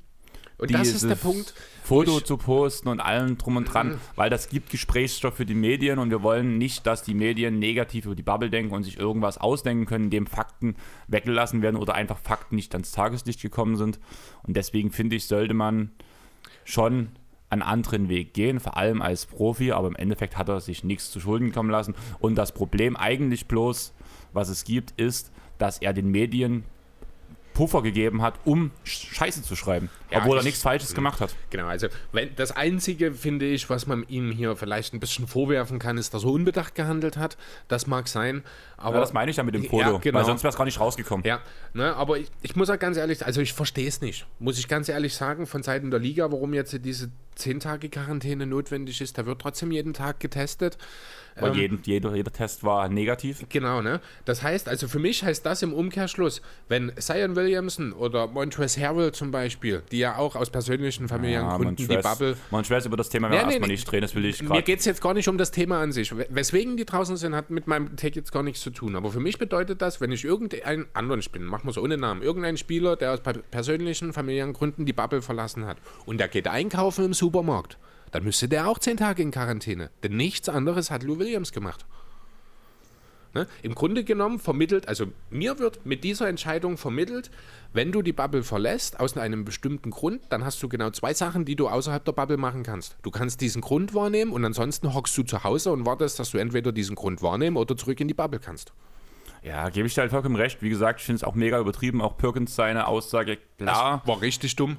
Und das ist der Punkt. Foto zu posten und allem drum und dran, weil das gibt Gesprächsstoff für die Medien und wir wollen nicht, dass die Medien negativ über die Bubble denken und sich irgendwas ausdenken können, indem Fakten weggelassen werden oder einfach Fakten nicht ans Tageslicht gekommen sind. Und deswegen finde ich, sollte man schon einen anderen Weg gehen, vor allem als Profi, aber im Endeffekt hat er sich nichts zu Schulden kommen lassen. Und das Problem eigentlich bloß, was es gibt, ist, dass er den Medien Puffer gegeben hat, um Scheiße zu schreiben, Ja, obwohl er ich- nichts Falsches gemacht hat. Genau, also wenn, das Einzige, finde ich, was man ihm hier vielleicht ein bisschen vorwerfen kann, ist, dass er unbedacht gehandelt hat. Das mag sein, aber... Ja, das meine ich ja mit dem Ja, Foto, genau. weil sonst wäre es gar nicht rausgekommen. Ja, ne, aber ich, ich muss auch ganz ehrlich, also ich verstehe es nicht, muss ich ganz ehrlich sagen, von Seiten der Liga, warum jetzt diese 10 Tage Quarantäne notwendig ist. Da wird trotzdem jeden Tag getestet. Weil Ähm, jeden, jeder, jeder Test war negativ. Genau, ne? Das heißt, also für mich heißt das im Umkehrschluss, wenn Zion Williamson oder Montrezl Harrell zum Beispiel, die ja auch aus persönlichen familiären Ja, Gründen die Bubble Montrezl über das Thema werden nee, erstmal nee. nicht drehen, das will ich Mir gerade. geht es jetzt gar nicht um das Thema an sich. Wes- Weswegen die draußen sind, hat mit meinem Take jetzt gar nichts zu tun. Aber für mich bedeutet das, wenn ich irgendeinen anderen Spieler, machen wir es ohne Namen, irgendeinen Spieler, der aus per- persönlichen, familiären Gründen die Bubble verlassen hat und der geht einkaufen im Supermarkt, dann müsste der auch zehn Tage in Quarantäne. Denn nichts anderes hat Lou Williams gemacht. Ne? Im Grunde genommen vermittelt, also mir wird mit dieser Entscheidung vermittelt, wenn du die Bubble verlässt, aus einem bestimmten Grund, dann hast du genau zwei Sachen, die du außerhalb der Bubble machen kannst. Du kannst diesen Grund wahrnehmen und ansonsten hockst du zu Hause und wartest, dass du entweder diesen Grund wahrnehmen oder zurück in die Bubble kannst. Ja, gebe ich dir halt vollkommen recht. Wie gesagt, ich finde es auch mega übertrieben. Auch Perkins seine Aussage, klar, War richtig dumm.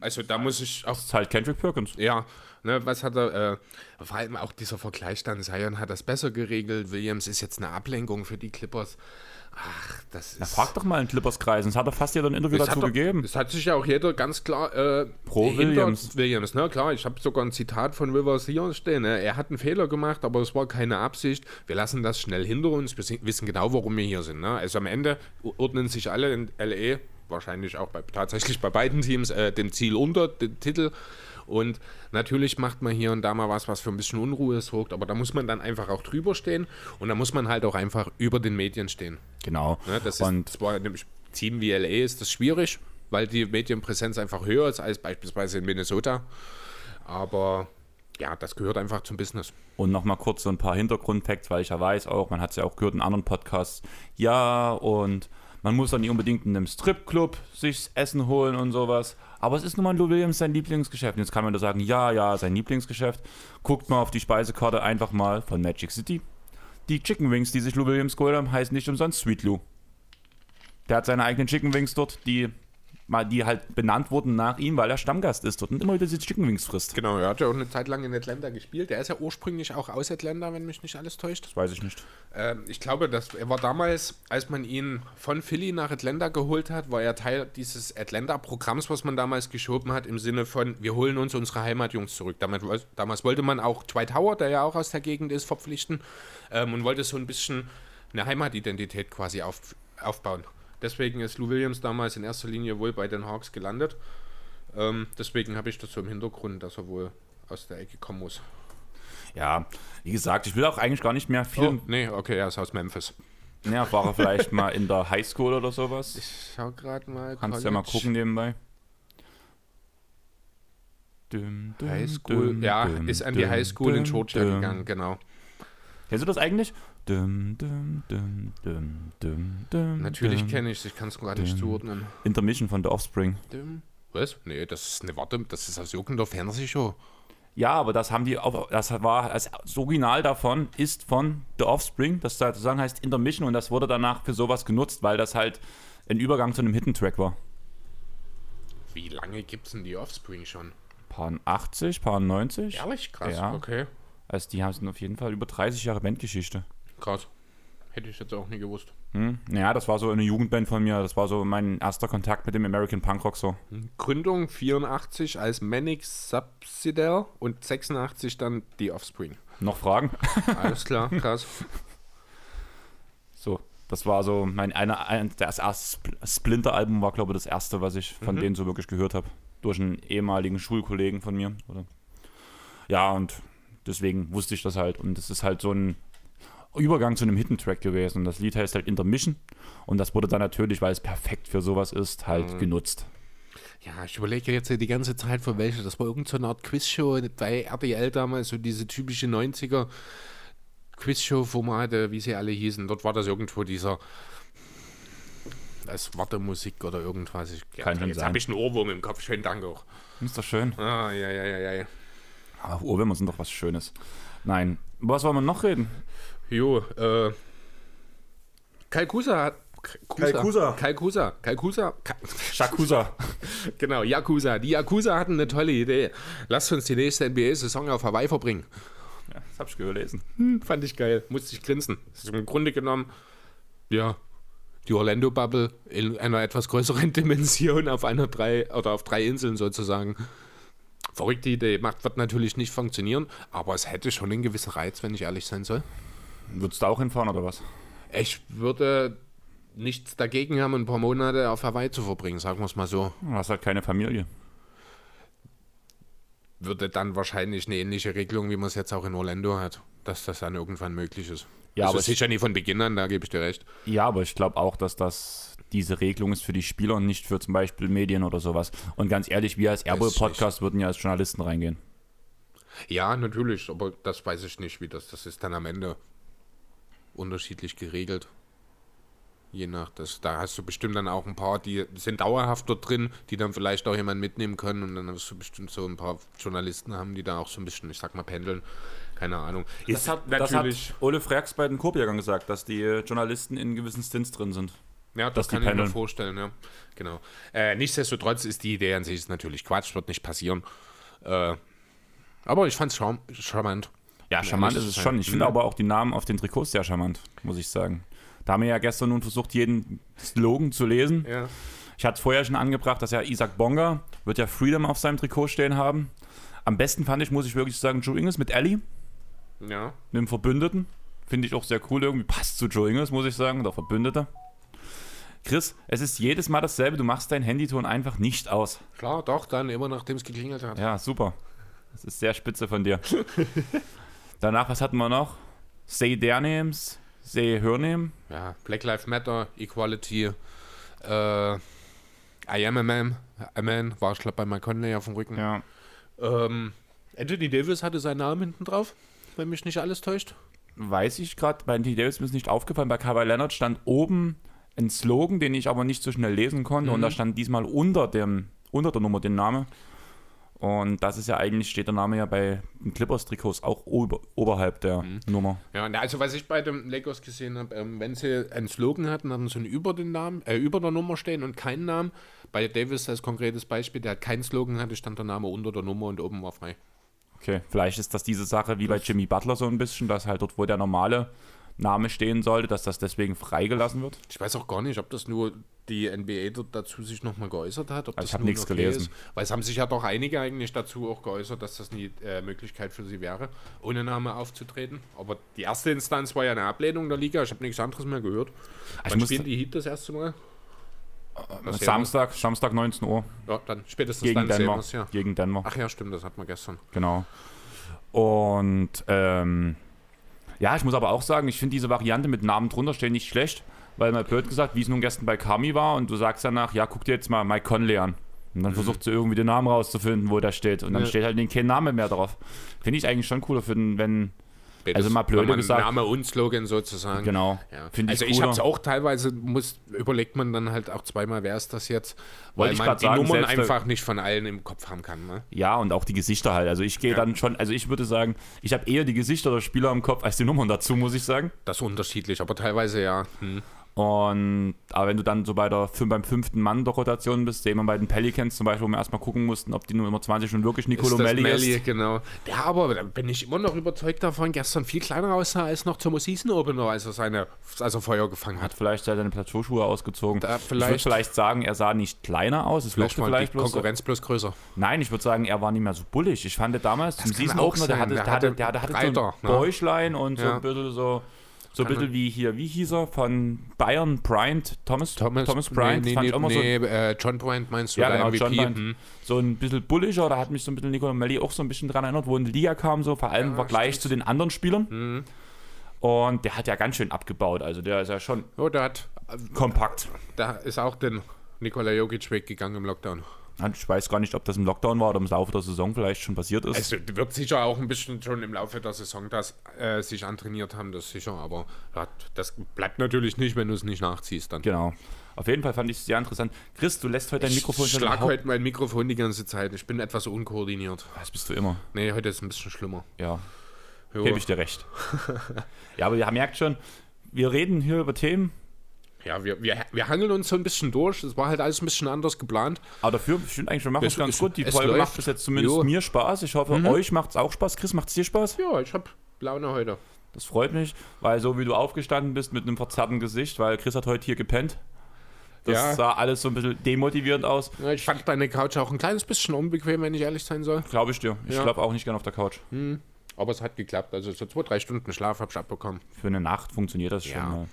Also da muss ich auch das ist halt Kendrick Perkins. Ja, ne, was hat er, äh, vor allem auch dieser Vergleich dann, Zion hat das besser geregelt, Williams ist jetzt eine Ablenkung für die Clippers. Ach, das ist... Na, frag doch mal in Clippers-Kreisen. Es hat doch fast jeder ein Interview Das dazu doch- gegeben. Das hat sich ja auch jeder ganz klar äh, Pro Williams. Williams, ne? Klar, ich habe sogar ein Zitat von Rivers hier stehen. Ne? Er hat einen Fehler gemacht, aber es war keine Absicht. Wir lassen das schnell hinter uns. Wir wissen genau, warum wir hier sind. Ne? Also am Ende ordnen sich alle in LA, wahrscheinlich auch bei, tatsächlich bei beiden Teams, äh, dem Ziel unter, den Titel. Und natürlich macht man hier und da mal was, was für ein bisschen Unruhe sorgt, aber da muss man dann einfach auch drüber stehen und da muss man halt auch einfach über den Medien stehen. Genau. Ne, das ist Und zwar in einem Team wie LA ist das schwierig, weil die Medienpräsenz einfach höher ist als beispielsweise in Minnesota. Aber ja, das gehört einfach zum Business. Und nochmal kurz so ein paar Hintergrundfacts, weil ich ja weiß auch, man hat es ja auch gehört in anderen Podcasts, ja, und man muss dann nicht unbedingt in einem Stripclub sich Essen holen und sowas. Aber es ist nun mal Lou Williams sein Lieblingsgeschäft. Und jetzt kann man da sagen, ja, ja, sein Lieblingsgeschäft. Guckt mal auf die Speisekarte einfach mal von Magic City. Die Chicken Wings, die sich Lou Williams geholt haben, heißen nicht umsonst Sweet Lou. Der hat seine eigenen Chicken Wings dort, die mal die halt benannt wurden nach ihm, weil er Stammgast ist dort und immer wieder diese Chicken Wings frisst. Genau, er hat ja auch eine Zeit lang in Atlanta gespielt. Der ist ja ursprünglich auch aus Atlanta, wenn mich nicht alles täuscht. Das weiß ich nicht. Ähm, ich glaube, dass er war damals, als man ihn von Philly nach Atlanta geholt hat, war er Teil dieses Atlanta-Programms, was man damals geschoben hat, im Sinne von, wir holen uns unsere Heimatjungs zurück. Damals, damals wollte man auch Dwight Howard, der ja auch aus der Gegend ist, verpflichten ähm, und wollte so ein bisschen eine Heimatidentität quasi auf, aufbauen. Deswegen ist Lou Williams damals in erster Linie wohl bei den Hawks gelandet. Ähm, deswegen habe ich das so im Hintergrund, dass er wohl aus der Ecke kommen muss. Ja, wie gesagt, ich will auch eigentlich gar nicht mehr viel. Oh, nee, okay, er ist aus Memphis. Ja, war er vielleicht mal in der Highschool oder sowas? Ich schau gerade mal. Kannst ja mal gucken nebenbei. Düm, düm, Highschool, düm, ja, ist an die Highschool in Georgia gegangen, genau. Kennst du das eigentlich? Dum, dum, dum, Natürlich kenne ich es, ich kann es gar nicht zuordnen. Intermission von The Offspring. Was? Nee, das ist eine Warte, das ist aus irgendeiner Fernsehshow. Ja, aber das haben die, das war, das Original davon ist von The Offspring, das sozusagen heißt Intermission und das wurde danach für sowas genutzt, weil das halt ein Übergang zu einem Hidden Track war. Wie lange gibt es denn die Offspring schon? Paar 80, paar 90. Ehrlich? Krass, ja. okay. Also die haben auf jeden Fall über 30 Jahre Bandgeschichte. Krass. Hätte ich jetzt auch nie gewusst. Hm. Ja, das war so eine Jugendband von mir. Das war so mein erster Kontakt mit dem American Punkrock so. Hm. Gründung 84 als Manic Subsidiary und 86 dann die Offspring. Noch Fragen? Alles klar, krass. So, das war so mein einer ein, das erste Splinter-Album war, glaube ich, das erste, was ich von mhm. denen so wirklich gehört habe. Durch einen ehemaligen Schulkollegen von mir. Oder? Ja, und deswegen wusste ich das halt. Und es ist halt so ein Übergang zu einem Hidden Track gewesen. Und das Lied heißt halt Intermission. Und das wurde dann natürlich, weil es perfekt für sowas ist, halt mhm. genutzt. Ja, ich überlege jetzt die ganze Zeit, für welche. Das war irgendeine so Art Quizshow bei RTL damals, so diese typische 90er Quizshow-Formate, wie sie alle hießen. Dort war das irgendwo dieser als Wartemusik oder irgendwas. Ich, Kann ja, jetzt habe ich einen Ohrwurm im Kopf. Schönen Dank auch. Ist doch schön. Ah, ja, ja, ja, ja. Aber Ohrwürmer sind doch was Schönes. Nein. Was wollen wir noch reden? Jo, äh. Kalkusa hat. Kalkusa. Kalkusa. Kalkusa. Shakusa. genau, Yakuza. Die Yakuza hatten eine tolle Idee. Lasst uns die nächste NBA-Saison auf Hawaii verbringen. Ja, das hab ich gelesen. Hm, fand ich geil. Musste ich grinsen. Das ist im Grunde genommen, ja, die Orlando Bubble in einer etwas größeren Dimension auf einer drei oder auf drei Inseln sozusagen. Verrückte Idee. Macht, wird natürlich nicht funktionieren, aber es hätte schon einen gewissen Reiz, wenn ich ehrlich sein soll. Würdest du auch hinfahren oder was? Ich würde nichts dagegen haben, ein paar Monate auf Hawaii zu verbringen, sagen wir es mal so. Du hast halt keine Familie. Würde dann wahrscheinlich eine ähnliche Regelung, wie man es jetzt auch in Orlando hat, dass das dann irgendwann möglich ist. Ja, das aber ist sicher nie von Beginn an, da gebe ich dir recht. Ja, aber ich glaube auch, dass das diese Regelung ist für die Spieler und nicht für zum Beispiel Medien oder sowas. Und ganz ehrlich, wir als Airball-Podcast würden ja als Journalisten reingehen. Ja, natürlich, aber das weiß ich nicht, wie das, das ist dann am Ende unterschiedlich geregelt. Je nach das. Da hast du bestimmt dann auch ein paar, die sind dauerhaft dort drin, die dann vielleicht auch jemanden mitnehmen können. Und dann wirst du bestimmt so ein paar Journalisten haben, die da auch so ein bisschen, ich sag mal, pendeln. Keine Ahnung. Das hat, natürlich das hat Ole Freaks bei den Korbjägern gesagt, dass die Journalisten in gewissen Stints drin sind. Ja, das kann ich mir vorstellen, ja. Genau. Äh, nichtsdestotrotz ist die Idee an sich natürlich Quatsch, wird nicht passieren. Äh, aber ich fand es charmant. Ja, charmant ist es schon. Ich finde mhm. aber auch die Namen auf den Trikots sehr charmant, muss ich sagen. Da haben wir ja gestern nun versucht, jeden Slogan zu lesen. Ja. Ich hatte es vorher schon angebracht, dass ja Isaac Bonga wird ja Freedom auf seinem Trikot stehen haben. Am besten fand ich, muss ich wirklich sagen, Joe Ingles mit Ellie. Ja. Mit dem Verbündeten. Finde ich auch sehr cool irgendwie. Passt zu Joe Ingles, muss ich sagen, der Verbündete. Chris, es ist jedes Mal dasselbe. Du machst deinen Handyton einfach nicht aus. Klar, doch, dann immer nachdem es geklingelt hat. Ja, super. Das ist sehr spitze von dir. Danach, was hatten wir noch? Say their names, say her name. Ja, Black Lives Matter, Equality, äh, I am a man, a man, war ich glaube bei Mike Conley auf dem Rücken. Ja. Ähm, Anthony Davis hatte seinen Namen hinten drauf, wenn mich nicht alles täuscht. Weiß ich gerade, bei Anthony Davis ist mir ist nicht aufgefallen, bei Kawhi Leonard stand oben ein Slogan, den ich aber nicht so schnell lesen konnte und da stand diesmal unter, dem, unter der Nummer den Name. Und das ist ja eigentlich, steht der Name ja bei den Clippers-Trikots auch ober, oberhalb der Nummer. Ja, also was ich bei den Lakers gesehen habe, ähm, wenn sie einen Slogan hatten, hatten sie einen über den Namen, äh, über der Nummer stehen und keinen Namen. Bei Davis als konkretes Beispiel, der hat keinen Slogan hatte, stand der Name unter der Nummer und oben war frei. Okay, vielleicht ist das diese Sache wie bei Jimmy Butler so ein bisschen, dass halt dort, wo der normale Name stehen sollte, dass das deswegen freigelassen wird. Ich weiß auch gar nicht, ob das nur die NBA dazu sich nochmal geäußert hat. Ob Also das ich hab nun nichts gelesen. Ist. Weil es haben sich ja doch einige eigentlich dazu auch geäußert, dass das eine äh, Möglichkeit für sie wäre, ohne Name aufzutreten. Aber die erste Instanz war ja eine Ablehnung der Liga. Ich habe nichts anderes mehr gehört. Ich Wann spielen die Heat das erste Mal? Das sehen Samstag, Samstag 19 Uhr. Ja, dann spätestens gegen dann Denver. wir's, ja. Gegen Denver. Ach ja, stimmt, das hatten wir gestern. Genau. Und ähm, ja, ich muss aber auch sagen, ich finde diese Variante mit Namen drunter stehen nicht schlecht, weil mal blöd gesagt, wie es nun gestern bei Kami war und du sagst danach, ja, guck dir jetzt mal Mike Conley an. Und dann versucht sie irgendwie den Namen rauszufinden, wo der steht. Und dann Ja. steht halt kein Name mehr drauf. Finde ich eigentlich schon cooler, für den, wenn. Also mal blöde man gesagt- Name und Slogan sozusagen. Genau. Ja. Finde ich also ich habe es auch teilweise, muss, überlegt man dann halt auch zweimal, wer ist das jetzt? Weil Wollte ich man die sagen, Nummern der- einfach nicht von allen im Kopf haben kann. Ne? Ja, und auch die Gesichter halt. Also ich gehe Ja. dann schon, also ich würde sagen, ich habe eher die Gesichter der Spieler im Kopf als die Nummern dazu, muss ich sagen. Das ist unterschiedlich, aber teilweise ja. Hm. Und aber wenn du dann so bei der beim fünften Mann der Rotation bist, sehen wir bei den Pelicans zum Beispiel, wo wir erstmal gucken mussten, ob die Nummer 20 schon wirklich Nicolo Ist das Melli Melli, ist. genau. Der aber, da bin ich immer noch überzeugt davon, gestern viel kleiner aussah als noch zum Season Opener, als er, seine, als er Feuer gefangen hat. Hat vielleicht seine Plateauschuhe ausgezogen. Da ich würde vielleicht- vielleicht sagen, er sah nicht kleiner aus. Es Vielleicht mal vielleicht die bloß. Konkurrenz bloß größer. Nein, ich würde sagen, er war nicht mehr so bullig. Ich fand damals zum kann Season Opener, der hatte, Der hatte, der hatte, der hatte breiter, so ein ne? Bäuchlein und so Ja. ein bisschen so. So ein Kann bisschen wie hier, wie hieß er? Von Bayern, Bryant, Thomas, Thomas, Bryant, nee, fand ich nee, immer so nee, äh, John Bryant meinst du? Ja, genau, John MVP? Bryant. Hm. so ein bisschen bulliger, da hat mich so ein bisschen Nicola Melli auch so ein bisschen dran erinnert, wo in die Liga kam, so vor allem im Ja, Vergleich stimmt. zu den anderen Spielern. Mhm. Und der hat ja ganz schön abgebaut, also der ist ja schon Oh, der hat, kompakt. da ist auch den Nikola Jokic weggegangen im Lockdown. Ich weiß gar nicht, ob das im Lockdown war oder im Laufe der Saison vielleicht schon passiert ist. Also wird sicher auch ein bisschen schon im Laufe der Saison das äh, sich antrainiert haben, das sicher, aber das bleibt natürlich nicht, wenn du es nicht nachziehst dann. genau. Auf jeden Fall fand ich es sehr interessant. Chris, du lässt heute dein Mikrofon ich schon schlag im Haupt- heute mein Mikrofon die ganze Zeit. Ich bin etwas unkoordiniert. Das bist du immer. Nee, heute ist es ein bisschen schlimmer. Ja, Jo. gebe ich dir recht. ja, aber ihr merkt schon, wir reden hier über Themen, Ja, wir, wir, wir hangeln uns so ein bisschen durch. Es war halt alles ein bisschen anders geplant. aber dafür, ich finde eigentlich, wir machen es ganz gut. Die Folge macht bis jetzt zumindest Jo. mir Spaß. Ich hoffe, euch macht es auch Spaß. Chris, macht es dir Spaß? Ja, ich habe Laune heute. Das freut mich, weil so wie du aufgestanden bist mit einem verzerrten Gesicht, weil Chris hat heute hier gepennt. Das Ja. sah alles so ein bisschen demotivierend aus. Ja, ich fand deine Couch auch ein kleines bisschen unbequem, wenn ich ehrlich sein soll. Glaube ich dir. Ich Ja. schlafe auch nicht gern auf der Couch. Aber es hat geklappt. Also so zwei, drei Stunden Schlaf habe ich abbekommen. Für eine Nacht funktioniert das Ja. schon. Mal.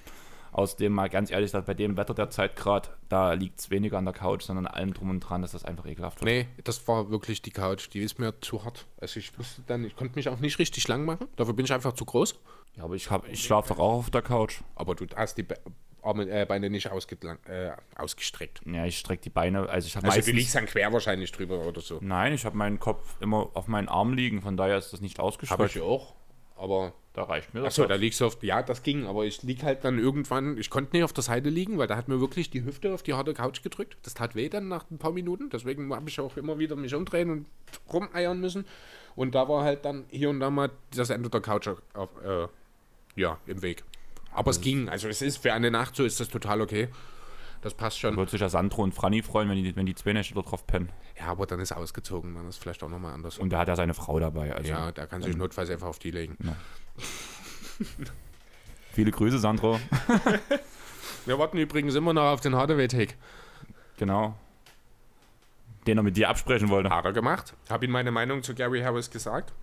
Außerdem mal ganz ehrlich, gesagt, bei dem Wetter der Zeit gerade, da liegt es weniger an der Couch, sondern an allem drum und dran, dass das einfach ekelhaft wird. Nee, das war wirklich die Couch. Die ist mir zu hart. Also ich musste dann, ich konnte mich auch nicht richtig lang machen. Dafür bin ich einfach zu groß. Ja, aber ich, hab- ich schlafe doch auch auf der Couch. Aber du hast die Be Arme, äh, Beine nicht äh, ausgestreckt. Ja, ich strecke die Beine, also ich habe Also meistens... du liegst dann quer wahrscheinlich drüber oder so. Nein, ich habe meinen Kopf immer auf meinen Arm liegen, von daher ist das nicht Habe ausgestreckt. ich auch. Aber Da reicht mir das. Achso, da liegst du auf. Ja, das ging, aber ich lieg halt dann irgendwann. Ich konnte nicht auf der Seite liegen, weil da hat mir wirklich die Hüfte auf die harte Couch gedrückt. Das tat weh dann nach ein paar Minuten. Deswegen habe ich auch immer wieder mich umdrehen und rumeiern müssen. Und da war halt dann hier und da mal das Ende der Couch auf, äh, ja, im Weg. Aber es ging. Also es ist für eine Nacht so ist das total okay. Das passt schon. Würde sich ja Sandro und Franny freuen, wenn die, wenn die zwei Nächte da drauf pennen. Ja, aber dann ist er ausgezogen. Dann ist vielleicht auch nochmal anders. Und da hat er seine Frau dabei. Also ja, da kann sich notfalls einfach auf die legen. viele Grüße, Sandro. Wir warten übrigens immer noch auf den Hardaway-Take. genau. Den er mit dir absprechen wollte. Hat er gemacht. Habe ihm meine Meinung zu Gary Harris gesagt.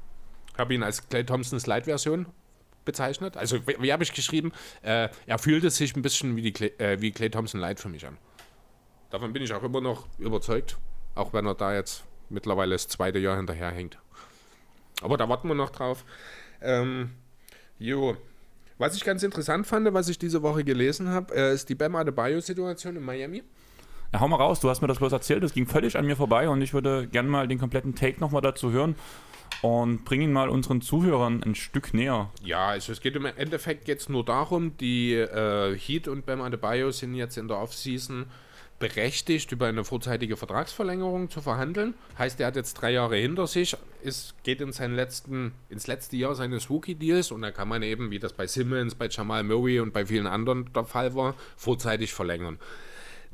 Habe ihn als Clay Thompsons Light-Version bezeichnet. Also, wie, wie habe ich geschrieben? Äh, er fühlte sich ein bisschen wie, die Clay, äh, wie Clay Thompson Light für mich an. Davon bin ich auch immer noch überzeugt. Auch wenn er da jetzt mittlerweile das zweite Jahr hinterherhängt. Aber da warten wir noch drauf. Ähm, jo. Was ich ganz interessant fand, was ich diese Woche gelesen habe, äh, ist die Bam Adebayo-Situation in Miami. Ja, hau mal raus, du hast mir das bloß erzählt, das ging völlig an mir vorbei und ich würde gerne mal den kompletten Take nochmal dazu hören. Und bring ihn mal unseren Zuhörern ein Stück näher. Ja, also es geht im Endeffekt jetzt nur darum, die äh, Heat und Bam Adebayo sind jetzt in der Offseason berechtigt, über eine vorzeitige Vertragsverlängerung zu verhandeln. Heißt, er hat jetzt drei Jahre hinter sich, ist, geht in seinen letzten, ins letzte Jahr seines Rookie-Deals und da kann man eben, wie das bei Simmons, bei Jamal Murray und bei vielen anderen der Fall war, vorzeitig verlängern.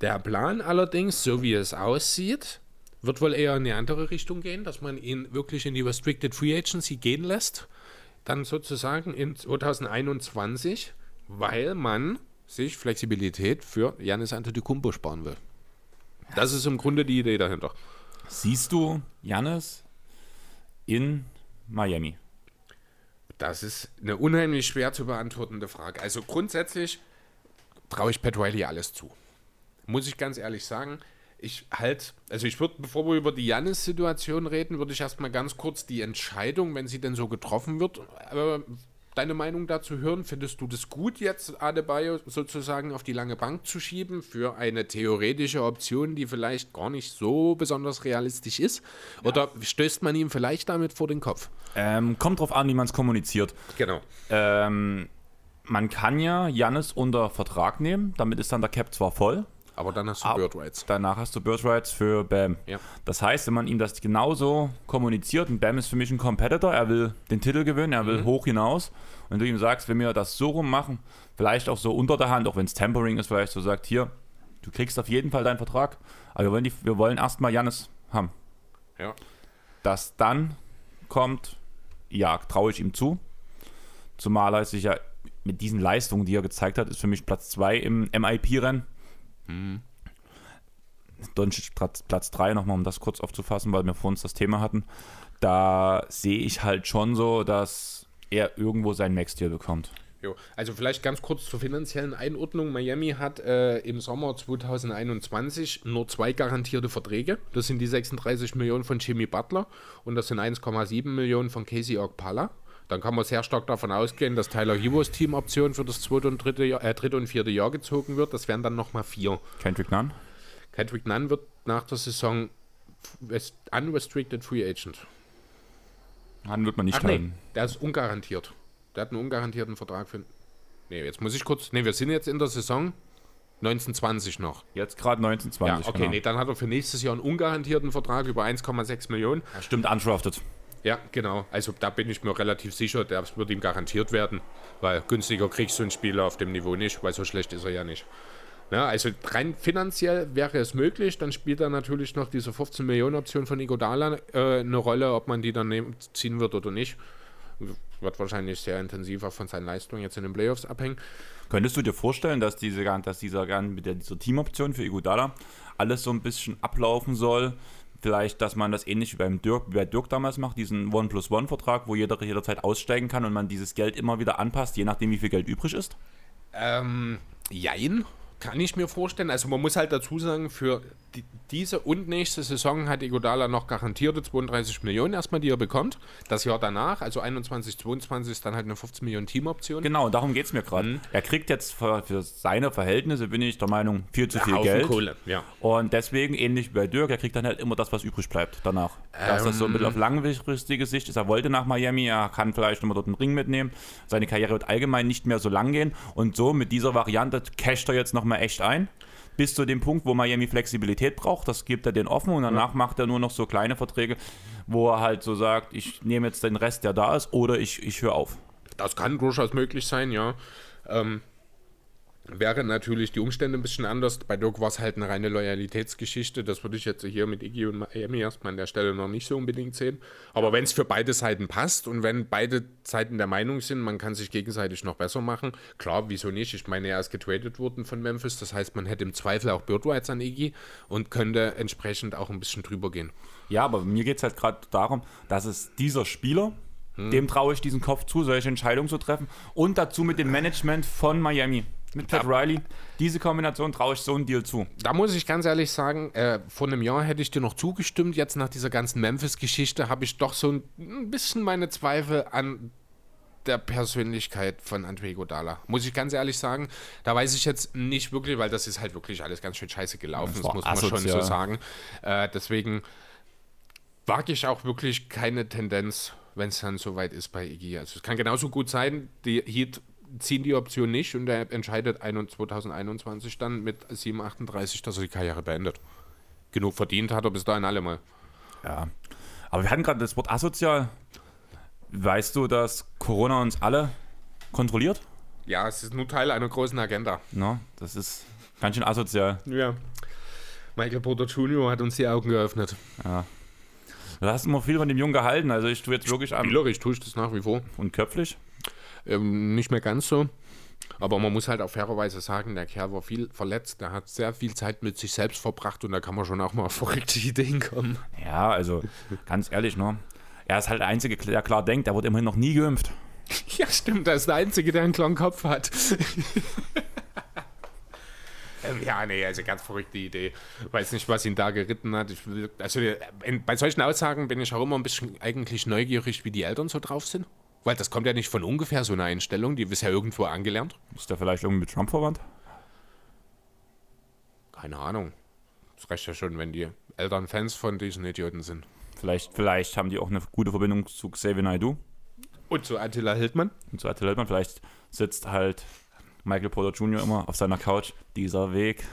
Der Plan allerdings, so wie es aussieht, wird wohl eher in eine andere Richtung gehen, dass man ihn wirklich in die Restricted Free Agency gehen lässt. Dann sozusagen in 2021, weil man sich Flexibilität für Janis Antetokounmpo sparen will. Das ist im Grunde die Idee dahinter. Siehst du Janis in Miami? Das ist eine unheimlich schwer zu beantwortende Frage. Also grundsätzlich traue ich Pat Riley alles zu. Muss ich ganz ehrlich sagen. Ich halt, also ich würde, bevor wir über die Janis-Situation reden, würde ich erstmal ganz kurz die Entscheidung, wenn sie denn so getroffen wird, äh, deine Meinung dazu hören. Findest du das gut, jetzt Adebayo sozusagen auf die lange Bank zu schieben für eine theoretische Option, die vielleicht gar nicht so besonders realistisch ist? Oder ja. stößt man ihm vielleicht damit vor den Kopf? Ähm, kommt drauf an, wie man es kommuniziert. Genau. Ähm, man kann ja Jannis unter Vertrag nehmen, damit ist dann der Cap zwar voll, aber dann hast du Bird Rights. Danach hast du Bird Rights für Bam. Ja. Das heißt, wenn man ihm das genauso kommuniziert, und Bam ist für mich ein Competitor, er will den Titel gewinnen, er will mhm. hoch hinaus. Und du ihm sagst, wenn wir das so rum machen, vielleicht auch so unter der Hand, auch wenn es Tempering ist, vielleicht so sagt, hier, du kriegst auf jeden Fall deinen Vertrag, aber wir wollen, die, wir wollen erstmal Jannis haben. Ja. Dass dann kommt, ja, traue ich ihm zu. Zumal er sich ja mit diesen Leistungen, die er gezeigt hat, ist für mich Platz 2 im MIP-Rennen. Mhm. Doncic Platz 3, nochmal um das kurz aufzufassen, weil wir vor uns das Thema hatten. Da sehe ich halt schon so, dass er irgendwo sein Max-Deal bekommt. Jo, also vielleicht ganz kurz zur finanziellen Einordnung. Miami hat äh, im Sommer 2021 nur zwei garantierte Verträge. Das sind die 36 Millionen von Jimmy Butler und das sind 1,7 Millionen von Casey Okpala. Dann kann man sehr stark davon ausgehen, dass Tyler Hewos Teamoption für das zweite und dritte, Jahr, äh, dritte und vierte Jahr gezogen wird. Das wären dann nochmal vier. Kendrick Nunn? Kendrick Nunn wird nach der Saison unrestricted free agent. Nunn wird man nicht Ach, nee, der ist ungarantiert. Der hat einen ungarantierten Vertrag für. Nee, jetzt muss ich kurz. Nee, wir sind jetzt in der Saison 1920 noch. Jetzt gerade 1920. Ja, okay, genau. nee, dann hat er für nächstes Jahr einen ungarantierten Vertrag über 1,6 Millionen. Ja, stimmt, undrafted. Ja, genau. Also da bin ich mir relativ sicher, das wird ihm garantiert werden, weil günstiger kriegst du einen Spieler auf dem Niveau nicht, weil so schlecht ist er ja nicht. Ja, also rein finanziell wäre es möglich, dann spielt da natürlich noch diese 15 Millionen Option von Igodala äh, eine Rolle, ob man die dann nehmen, ziehen wird oder nicht. Wird wahrscheinlich sehr intensiver von seinen Leistungen jetzt in den Playoffs abhängen. Könntest du dir vorstellen, dass diese dass dieser, mit der, dieser Teamoption für Igodala alles so ein bisschen ablaufen soll, vielleicht, dass man das ähnlich wie beim Dirk, wie bei Dirk damals macht, diesen One-plus-One-Vertrag, wo jeder jederzeit aussteigen kann und man dieses Geld immer wieder anpasst, je nachdem, wie viel Geld übrig ist? Ähm, jein. Kann ich mir vorstellen. Also man muss halt dazu sagen, für die, diese und nächste Saison hat Igodala noch garantierte 32 Millionen erstmal, die er bekommt. Das Jahr danach, also 21, 22 ist dann halt eine 15 Millionen Teamoption. Genau, darum geht es mir gerade. Mhm. Er kriegt jetzt für, für, seine Verhältnisse, bin ich der Meinung, viel zu viel Geld. Kohle, ja. Und deswegen, ähnlich wie bei Dirk, er kriegt dann halt immer das, was übrig bleibt danach. Ähm, Dass das so ein bisschen auf langfristige Sicht ist. Er wollte nach Miami, er kann vielleicht nochmal dort einen Ring mitnehmen. Seine Karriere wird allgemein nicht mehr so lang gehen. Und so mit dieser Variante casht er jetzt nochmal echt ein bis zu dem Punkt, wo Miami Flexibilität braucht. Das gibt er den offen und danach ja. macht er nur noch so kleine Verträge, wo er halt so sagt, ich nehme jetzt den Rest, der da ist, oder ich, ich höre auf. Das kann durchaus möglich sein, ja. Ähm, wäre natürlich die Umstände ein bisschen anders. Bei Dirk war es halt eine reine Loyalitätsgeschichte. Das würde ich jetzt hier mit Iggy und Miami erstmal an der Stelle noch nicht so unbedingt sehen. Aber wenn es für beide Seiten passt und wenn beide Seiten der Meinung sind, man kann sich gegenseitig noch besser machen, klar, wieso nicht? Ich meine, er ist getradet worden von Memphis. Das heißt, man hätte im Zweifel auch Bird Rights an Iggy und könnte entsprechend auch ein bisschen drüber gehen. Ja, aber mir geht es halt gerade darum, dass es dieser Spieler, hm. dem traue ich diesen Kopf zu, solche Entscheidungen zu treffen und dazu mit dem Management von Miami mit Pat Riley. Diese Kombination traue ich so einen Deal zu. Da muss ich ganz ehrlich sagen, äh, vor einem Jahr hätte ich dir noch zugestimmt. Jetzt nach dieser ganzen Memphis-Geschichte habe ich doch so ein, ein, bisschen meine Zweifel an der Persönlichkeit von Andre Godala. Muss ich ganz ehrlich sagen. Da weiß ich jetzt nicht wirklich, weil das ist halt wirklich alles ganz schön scheiße gelaufen. Das, das muss man schon so sagen. Äh, deswegen wage ich auch wirklich keine Tendenz wenn es dann soweit ist bei Iggy. Also es kann genauso gut sein, die Heat ziehen die Option nicht und er entscheidet 2021 dann mit 7,38, dass er die Karriere beendet. Genug verdient hat er bis dahin alle mal. Ja. Aber wir hatten gerade das Wort asozial. Weißt du, dass Corona uns alle kontrolliert? Ja, es ist nur Teil einer großen Agenda. No, das ist ganz schön asozial. Ja. Michael Porter Jr. hat uns die Augen geöffnet. Ja. Du hast immer viel von dem Jungen gehalten. Also ich tue jetzt wirklich am. Spielerisch tue ich das nach wie vor. Und köpflich? Ähm, nicht mehr ganz so. Aber man muss halt auch fairerweise sagen, der Kerl war viel verletzt, der hat sehr viel Zeit mit sich selbst verbracht und da kann man schon auch mal auf verrückte Ideen kommen. Ja, also ganz ehrlich, ne? Er ist halt der Einzige, der klar denkt, er wurde immerhin noch nie geimpft. Ja, stimmt, er ist der Einzige, der einen klaren Kopf hat. Ähm, ja, nee, also ganz verrückte Idee. Weiß nicht, was ihn da geritten hat. Will, also bei solchen Aussagen bin ich auch immer ein bisschen eigentlich neugierig, wie die Eltern so drauf sind. Weil das kommt ja nicht von ungefähr so eine Einstellung, die ist ja irgendwo angelernt. Ist der vielleicht irgendwie mit Trump verwandt? Keine Ahnung. Das reicht ja schon, wenn die Eltern Fans von diesen Idioten sind. Vielleicht, vielleicht haben die auch eine gute Verbindung zu Xavier Naidoo. Und zu Attila Hildmann. Und zu Attila Hildmann. Vielleicht sitzt halt Michael Porter Jr. immer auf seiner Couch. Dieser Weg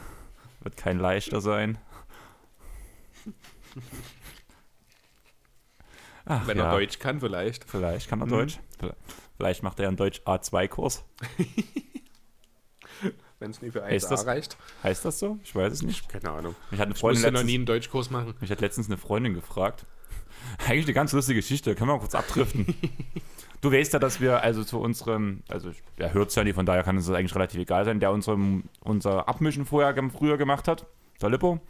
wird kein leichter sein. Ach, Wenn ja. er Deutsch kann, vielleicht. Vielleicht kann er mhm. Deutsch. Vielleicht macht er einen Deutsch A2-Kurs. Wenn es nie für 1 das, reicht. Heißt das so? Ich weiß es nicht. Keine Ahnung. Ich, hatte eine Freundin ich musste letztens, noch nie einen Deutschkurs machen. Mich hat letztens eine Freundin gefragt. Eigentlich eine ganz lustige Geschichte. Können wir mal kurz abdriften. du weißt ja, dass wir also zu unserem, also er hört es ja nicht, von daher kann es eigentlich relativ egal sein, der unserem, unser Abmischen vorher, früher gemacht hat, der Lippo.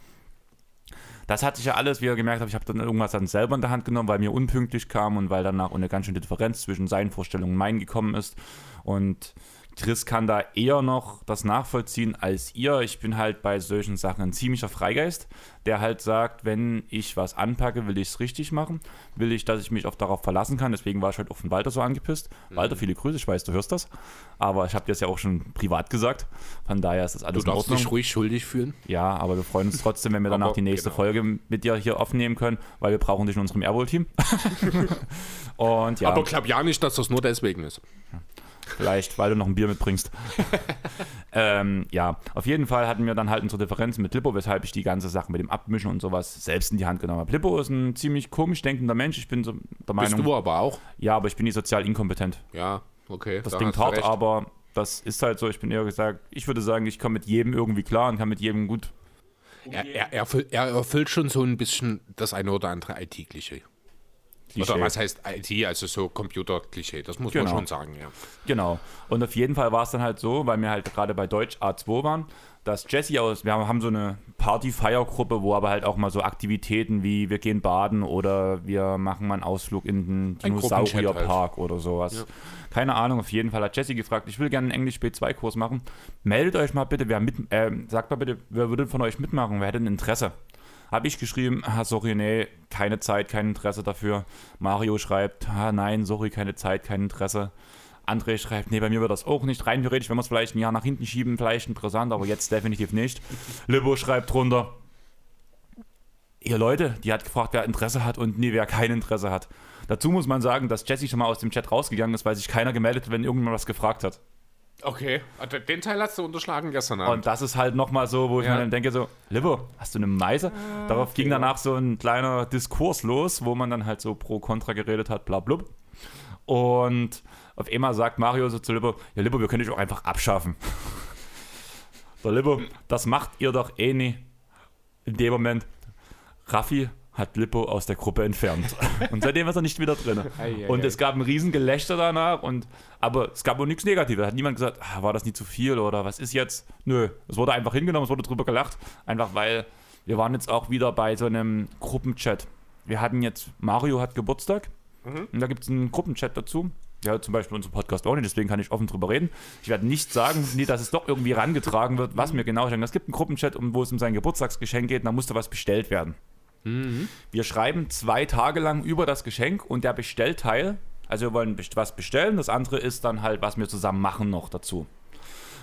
Das hatte ich ja alles, wie ihr gemerkt habt, ich habe dann irgendwas dann selber in der Hand genommen, weil mir unpünktlich kam und weil danach eine ganz schöne Differenz zwischen seinen Vorstellungen und meinen gekommen ist. Und Chris kann da eher noch das nachvollziehen als ihr. Ich bin halt bei solchen Sachen ein ziemlicher Freigeist, der halt sagt, wenn ich was anpacke, will ich es richtig machen. Will ich, dass ich mich auch darauf verlassen kann. Deswegen war ich halt auch von Walter so angepisst. Mhm. Walter, viele Grüße, ich weiß, du hörst das. Aber ich habe dir das ja auch schon privat gesagt. Von daher ist das alles Du darfst dich ruhig schuldig fühlen. Ja, aber wir freuen uns trotzdem, wenn wir danach die nächste genau. Folge mit dir hier aufnehmen können, weil wir brauchen dich in unserem Airwall-Team. ja. Aber glaub ja nicht, dass das nur deswegen ist. Ja. Vielleicht, weil du noch ein Bier mitbringst. ähm, ja, auf jeden Fall hatten wir dann halt unsere Differenzen mit Lippo, weshalb ich die ganze Sache mit dem Abmischen und sowas selbst in die Hand genommen habe. Lippo ist ein ziemlich komisch denkender Mensch. Ich bin so der Meinung. Bist du aber auch? Ja, aber ich bin nicht sozial inkompetent. Ja, okay. Das klingt hart, aber das ist halt so. Ich bin eher gesagt, ich würde sagen, ich komme mit jedem irgendwie klar und kann mit jedem gut. Er, er, er, er erfüllt schon so ein bisschen das eine oder andere IT-Klischee. Klischee. Oder was heißt IT, also so Computer-Klischee, das muss genau. man schon sagen, ja. Genau. Und auf jeden Fall war es dann halt so, weil wir halt gerade bei Deutsch A2 waren, dass Jesse aus, wir haben so eine Party-Feiergruppe, wo aber halt auch mal so Aktivitäten wie wir gehen baden oder wir machen mal einen Ausflug in den Dinosaurierpark halt. oder sowas. Ja. Keine Ahnung, auf jeden Fall hat Jesse gefragt, ich will gerne einen Englisch B2-Kurs machen. Meldet euch mal bitte, wer mit, äh, sagt mal bitte, wer würde von euch mitmachen, wer hätte ein Interesse? Habe ich geschrieben, ah, sorry, nee, keine Zeit, kein Interesse dafür. Mario schreibt, ah, nein, sorry, keine Zeit, kein Interesse. André schreibt, nee, bei mir wird das auch nicht. Rein theoretisch, wenn wir es vielleicht ein Jahr nach hinten schieben, vielleicht interessant, aber jetzt definitiv nicht. Libo schreibt drunter, ihr Leute, die hat gefragt, wer Interesse hat und nee, wer kein Interesse hat. Dazu muss man sagen, dass Jesse schon mal aus dem Chat rausgegangen ist, weil sich keiner gemeldet hat, wenn irgendjemand was gefragt hat. Okay, also den Teil hast du unterschlagen gestern Abend. Und das ist halt nochmal so, wo ich ja. mir dann denke so, Livo, hast du eine Meise? Ah, Darauf ging danach so ein kleiner Diskurs los, wo man dann halt so pro Contra geredet hat, bla blub. Und auf einmal sagt Mario so zu Libo, ja Libo, wir können dich auch einfach abschaffen. Der Libo, das macht ihr doch eh nie. In dem Moment, Raffi hat Lippo aus der Gruppe entfernt. Und seitdem ist er nicht wieder drin. und es gab ein Riesengelächter danach, und, aber es gab auch nichts Negatives. Hat niemand gesagt, ah, war das nicht zu viel oder was ist jetzt? Nö, es wurde einfach hingenommen, es wurde drüber gelacht. Einfach weil wir waren jetzt auch wieder bei so einem Gruppenchat. Wir hatten jetzt, Mario hat Geburtstag mhm. und da gibt es einen Gruppenchat dazu. Ja, zum Beispiel unser Podcast auch nicht, deswegen kann ich offen drüber reden. Ich werde nicht sagen, nee, dass es doch irgendwie rangetragen wird, was mir genau schenkt. Es gibt einen Gruppenchat, wo es um sein Geburtstagsgeschenk geht, und da musste was bestellt werden. Mhm. Wir schreiben zwei Tage lang über das Geschenk und der Bestellteil, also wir wollen was bestellen, das andere ist dann halt, was wir zusammen machen noch dazu.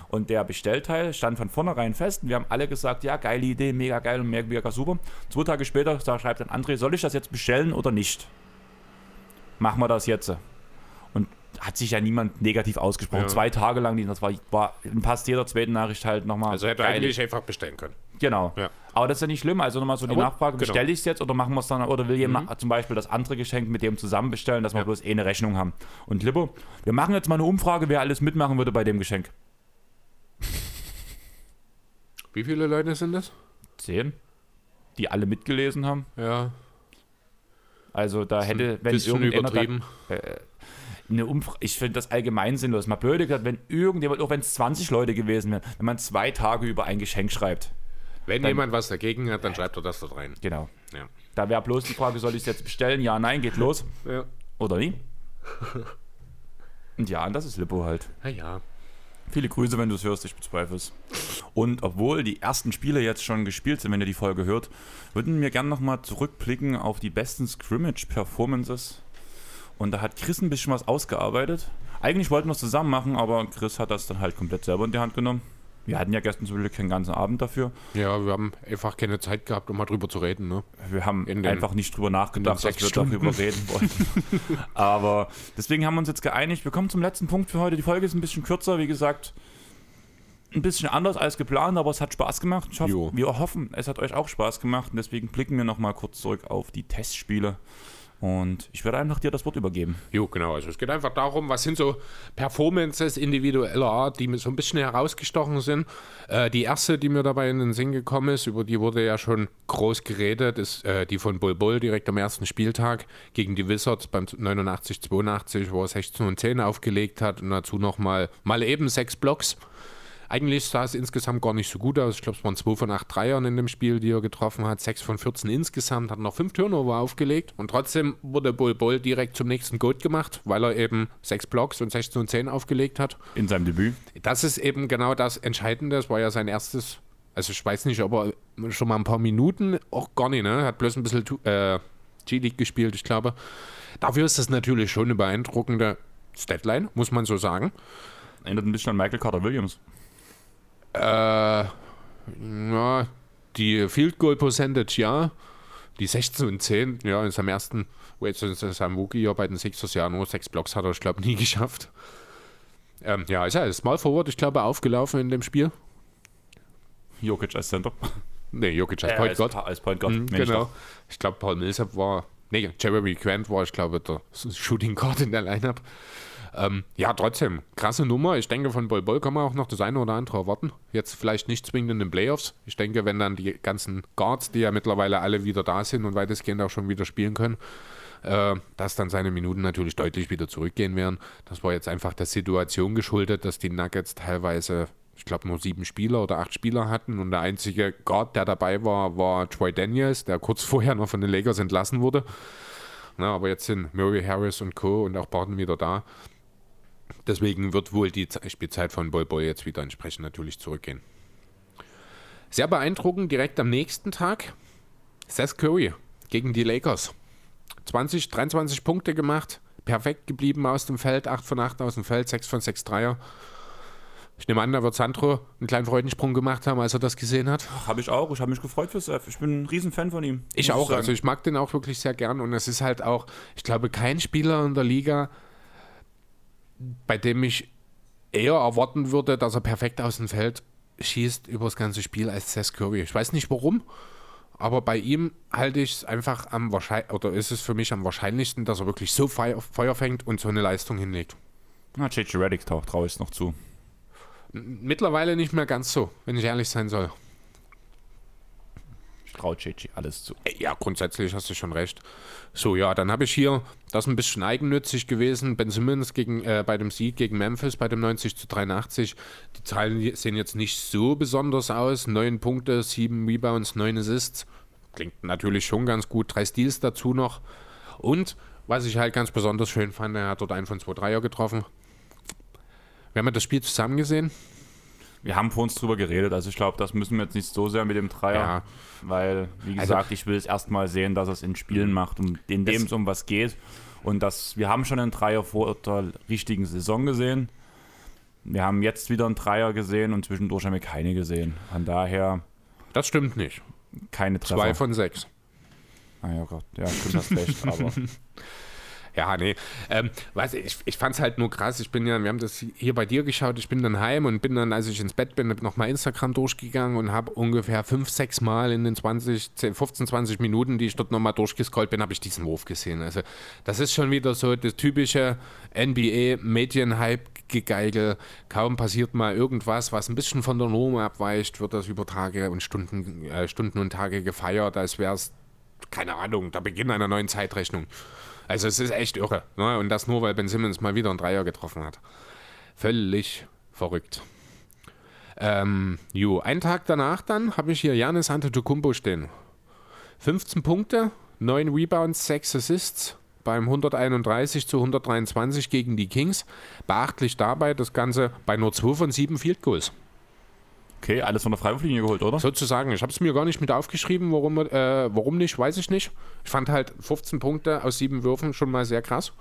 Und der Bestellteil stand von vornherein fest und wir haben alle gesagt, ja, geile Idee, mega geil und mega super. Zwei Tage später schreibt dann André, soll ich das jetzt bestellen oder nicht? machen wir das jetzt. Und hat sich ja niemand negativ ausgesprochen. Ja. Zwei Tage lang, das war, war fast jeder zweiten Nachricht halt nochmal. Also hätte geil. eigentlich einfach bestellen können. Genau. Ja. Aber das ist ja nicht schlimm. Also nochmal so die Aber- Nachfrage, genau. bestelle ich es jetzt oder machen wir es dann, oder will jemand zum Beispiel das andere Geschenk mit dem zusammen bestellen, dass wir Ja. bloß eh eine Rechnung haben. Und Lippo, wir machen jetzt mal eine Umfrage, wer alles mitmachen würde bei dem Geschenk. Wie viele Leute sind das? Zehn, die alle mitgelesen haben. Ja, Also da hätte, wenn bisschen irgendeiner da- übertrieben. eine Umfrage, ich finde das allgemein sinnlos. Mal blöde gesagt, wenn irgendjemand, auch wenn es 20 Leute gewesen wären, wenn man zwei Tage über ein Geschenk schreibt. Wenn Dann- jemand was dagegen hat, dann schreibt er das dort rein. Genau. Ja. Da wäre bloß die Frage, soll ich es jetzt bestellen? Ja, nein, geht los. Ja. Oder nie? Und ja, und das ist Lippo halt. Na ja. Viele Grüße, wenn du es hörst, ich bezweifle es. Und obwohl die ersten Spiele jetzt schon gespielt sind, wenn ihr die Folge hört, würden wir gerne nochmal zurückblicken auf die besten Scrimmage-Performances. Und da hat Chris ein bisschen was ausgearbeitet. Eigentlich wollten wir es zusammen machen, aber Chris hat das dann halt komplett selber in die Hand genommen. Wir hatten ja gestern zum Glück keinen ganzen Abend dafür. Ja, wir haben einfach keine Zeit gehabt, um mal drüber zu reden. Ne? Wir haben den- einfach nicht drüber nachgedacht, dass wir Stunden. darüber reden wollten. Aber deswegen haben wir uns jetzt geeinigt. Wir kommen zum letzten Punkt für heute. Die Folge ist ein bisschen kürzer, wie gesagt. Ein bisschen anders als geplant, aber es hat Spaß gemacht. Hoffe, wir hoffen, es hat euch auch Spaß gemacht. Und deswegen blicken wir nochmal kurz zurück auf die Testspiele. Und ich werde einfach dir das Wort übergeben. Jo, genau. Also es geht einfach darum, was sind so Performances individueller Art, die mir so ein bisschen herausgestochen sind. Äh, die erste, die mir dabei in den Sinn gekommen ist, über die wurde ja schon groß geredet, ist äh, die von Bull Bull direkt am ersten Spieltag gegen die Wizards beim 89-82, wo er 16 und 10 aufgelegt hat und dazu nochmal mal eben sechs Blocks. Eigentlich sah es insgesamt gar nicht so gut aus. Ich glaube, es waren 2 von 8 Dreiern in dem Spiel, die er getroffen hat. 6 von 14 insgesamt, hat noch 5 Turnover aufgelegt. Und trotzdem wurde Bull Bull direkt zum nächsten Goat gemacht, weil er eben 6 Blocks und 16 und 10 aufgelegt hat. In seinem Debüt. Das ist eben genau das Entscheidende. Das war ja sein erstes, also ich weiß nicht, ob er schon mal ein paar Minuten, auch gar nicht, ne? Hat bloß ein bisschen äh, G-League gespielt, ich glaube. Dafür ist das natürlich schon eine beeindruckende Statline, muss man so sagen. Erinnert ein bisschen an Michael Carter Williams. Äh, ja, die Field Goal Percentage, ja. Die 16 und 10, ja, in seinem ersten, es am Wookie ja bei den Sixers, ja, nur sechs Blocks hat er, ich glaube, nie geschafft. Ähm, ja, ist ja als Small Forward, ich glaube, aufgelaufen in dem Spiel. Jokic als Center. Nee, Jokic als Äh, Point als, Guard. als Point Guard. Mhm, ich genau. doch. Ich glaube, Paul Millsap war, nee, Jeremy Grant war, ich glaube, der Shooting Guard in der Lineup. Ähm, ja, trotzdem, krasse Nummer. Ich denke, von Bol Bol kann man auch noch das eine oder andere erwarten. Jetzt vielleicht nicht zwingend in den Playoffs. Ich denke, wenn dann die ganzen Guards, die ja mittlerweile alle wieder da sind und weitestgehend auch schon wieder spielen können, äh, dass dann seine Minuten natürlich deutlich wieder zurückgehen werden. Das war jetzt einfach der Situation geschuldet, dass die Nuggets teilweise, ich glaube, nur sieben Spieler oder acht Spieler hatten und der einzige Guard, der dabei war, war Troy Daniels, der kurz vorher noch von den Lakers entlassen wurde. Na, aber jetzt sind Murray Harris und Co. und auch Barton wieder da. Deswegen wird wohl die Ze- Spielzeit von Bol Bol jetzt wieder entsprechend natürlich zurückgehen. Sehr beeindruckend, direkt am nächsten Tag Seth Curry gegen die Lakers. 20, 23 Punkte gemacht, perfekt geblieben aus dem Feld, 8 von 8 aus dem Feld, 6 von 6 Dreier. Ich nehme an, da wird Sandro einen kleinen Freudensprung gemacht haben, als er das gesehen hat. Habe ich auch. Ich habe mich gefreut für Seth. Ich bin ein Riesenfan von ihm. Ich auch, sagen. also ich mag den auch wirklich sehr gern und es ist halt auch, ich glaube, kein Spieler in der Liga, bei dem ich eher erwarten würde, dass er perfekt aus dem Feld schießt über das ganze Spiel als Seth Curry. Ich weiß nicht warum, aber bei ihm halte ich es einfach am wahrscheinlichsten, oder ist es für mich am wahrscheinlichsten, dass er wirklich so Feuer, Feuer fängt und so eine Leistung hinlegt. Na, JJ Reddick taucht, traue ich es noch zu. Mittlerweile nicht mehr ganz so, wenn ich ehrlich sein soll. Traue JJ alles zu. Ja, grundsätzlich hast du schon recht. So, ja, dann habe ich hier das ein bisschen eigennützig gewesen. Ben Simmons gegen, äh, bei dem Sieg gegen Memphis bei dem 90 zu 83. Die Zahlen sehen jetzt nicht so besonders aus. Neun Punkte, sieben Rebounds, neun Assists. Klingt natürlich schon ganz gut. Drei Steals dazu noch. Und was ich halt ganz besonders schön fand, er hat dort einen von zwei Dreier getroffen. Wir haben das Spiel zusammen gesehen. Wir haben vor uns drüber geredet, also ich glaube, das müssen wir jetzt nicht so sehr mit dem Dreier, Ja. weil, wie Also- gesagt, ich will es erstmal sehen, dass es in Spielen macht und in Das- dem es um was geht. Und das, wir haben schon einen Dreier vor der richtigen Saison gesehen. Wir haben jetzt wieder einen Dreier gesehen und zwischendurch haben wir keine gesehen. Von daher Das stimmt nicht. keine Treffer. Zwei von sechs. ah, ja Gott, ja, stimmt, hast recht, aber Ja, nee. Ähm, weiß ich, ich fand es halt nur krass. Ich bin ja, wir haben das hier bei dir geschaut, ich bin dann heim und bin dann, als ich ins Bett bin, nochmal Instagram durchgegangen und habe ungefähr fünf, sechs Mal in den 20, 10, 15, 20 Minuten, die ich dort nochmal durchgescrollt bin, habe ich diesen Wurf gesehen. Also das ist schon wieder so das typische NBA-Medien-Hype-Gegeigel. Kaum passiert mal irgendwas, was ein bisschen von der Norm abweicht, wird das über Tage und Stunden, äh, Stunden und Tage gefeiert, als wäre es, keine Ahnung, der Beginn einer neuen Zeitrechnung. Also es ist echt irre. Ne? Und das nur, weil Ben Simmons mal wieder einen Dreier getroffen hat. Völlig verrückt. Ähm, jo, einen Tag danach dann habe ich hier Janis Antetokounmpo stehen. 15 Punkte, 9 Rebounds, 6 Assists beim 131 zu 123 gegen die Kings. Beachtlich dabei das Ganze bei nur 2 von 7 Field Goals. Okay, alles von der Freiwurflinie geholt, oder? Sozusagen. Ich habe es mir gar nicht mit aufgeschrieben, warum, äh, warum nicht, weiß ich nicht. Ich fand halt 15 Punkte aus sieben Würfen schon mal sehr krass.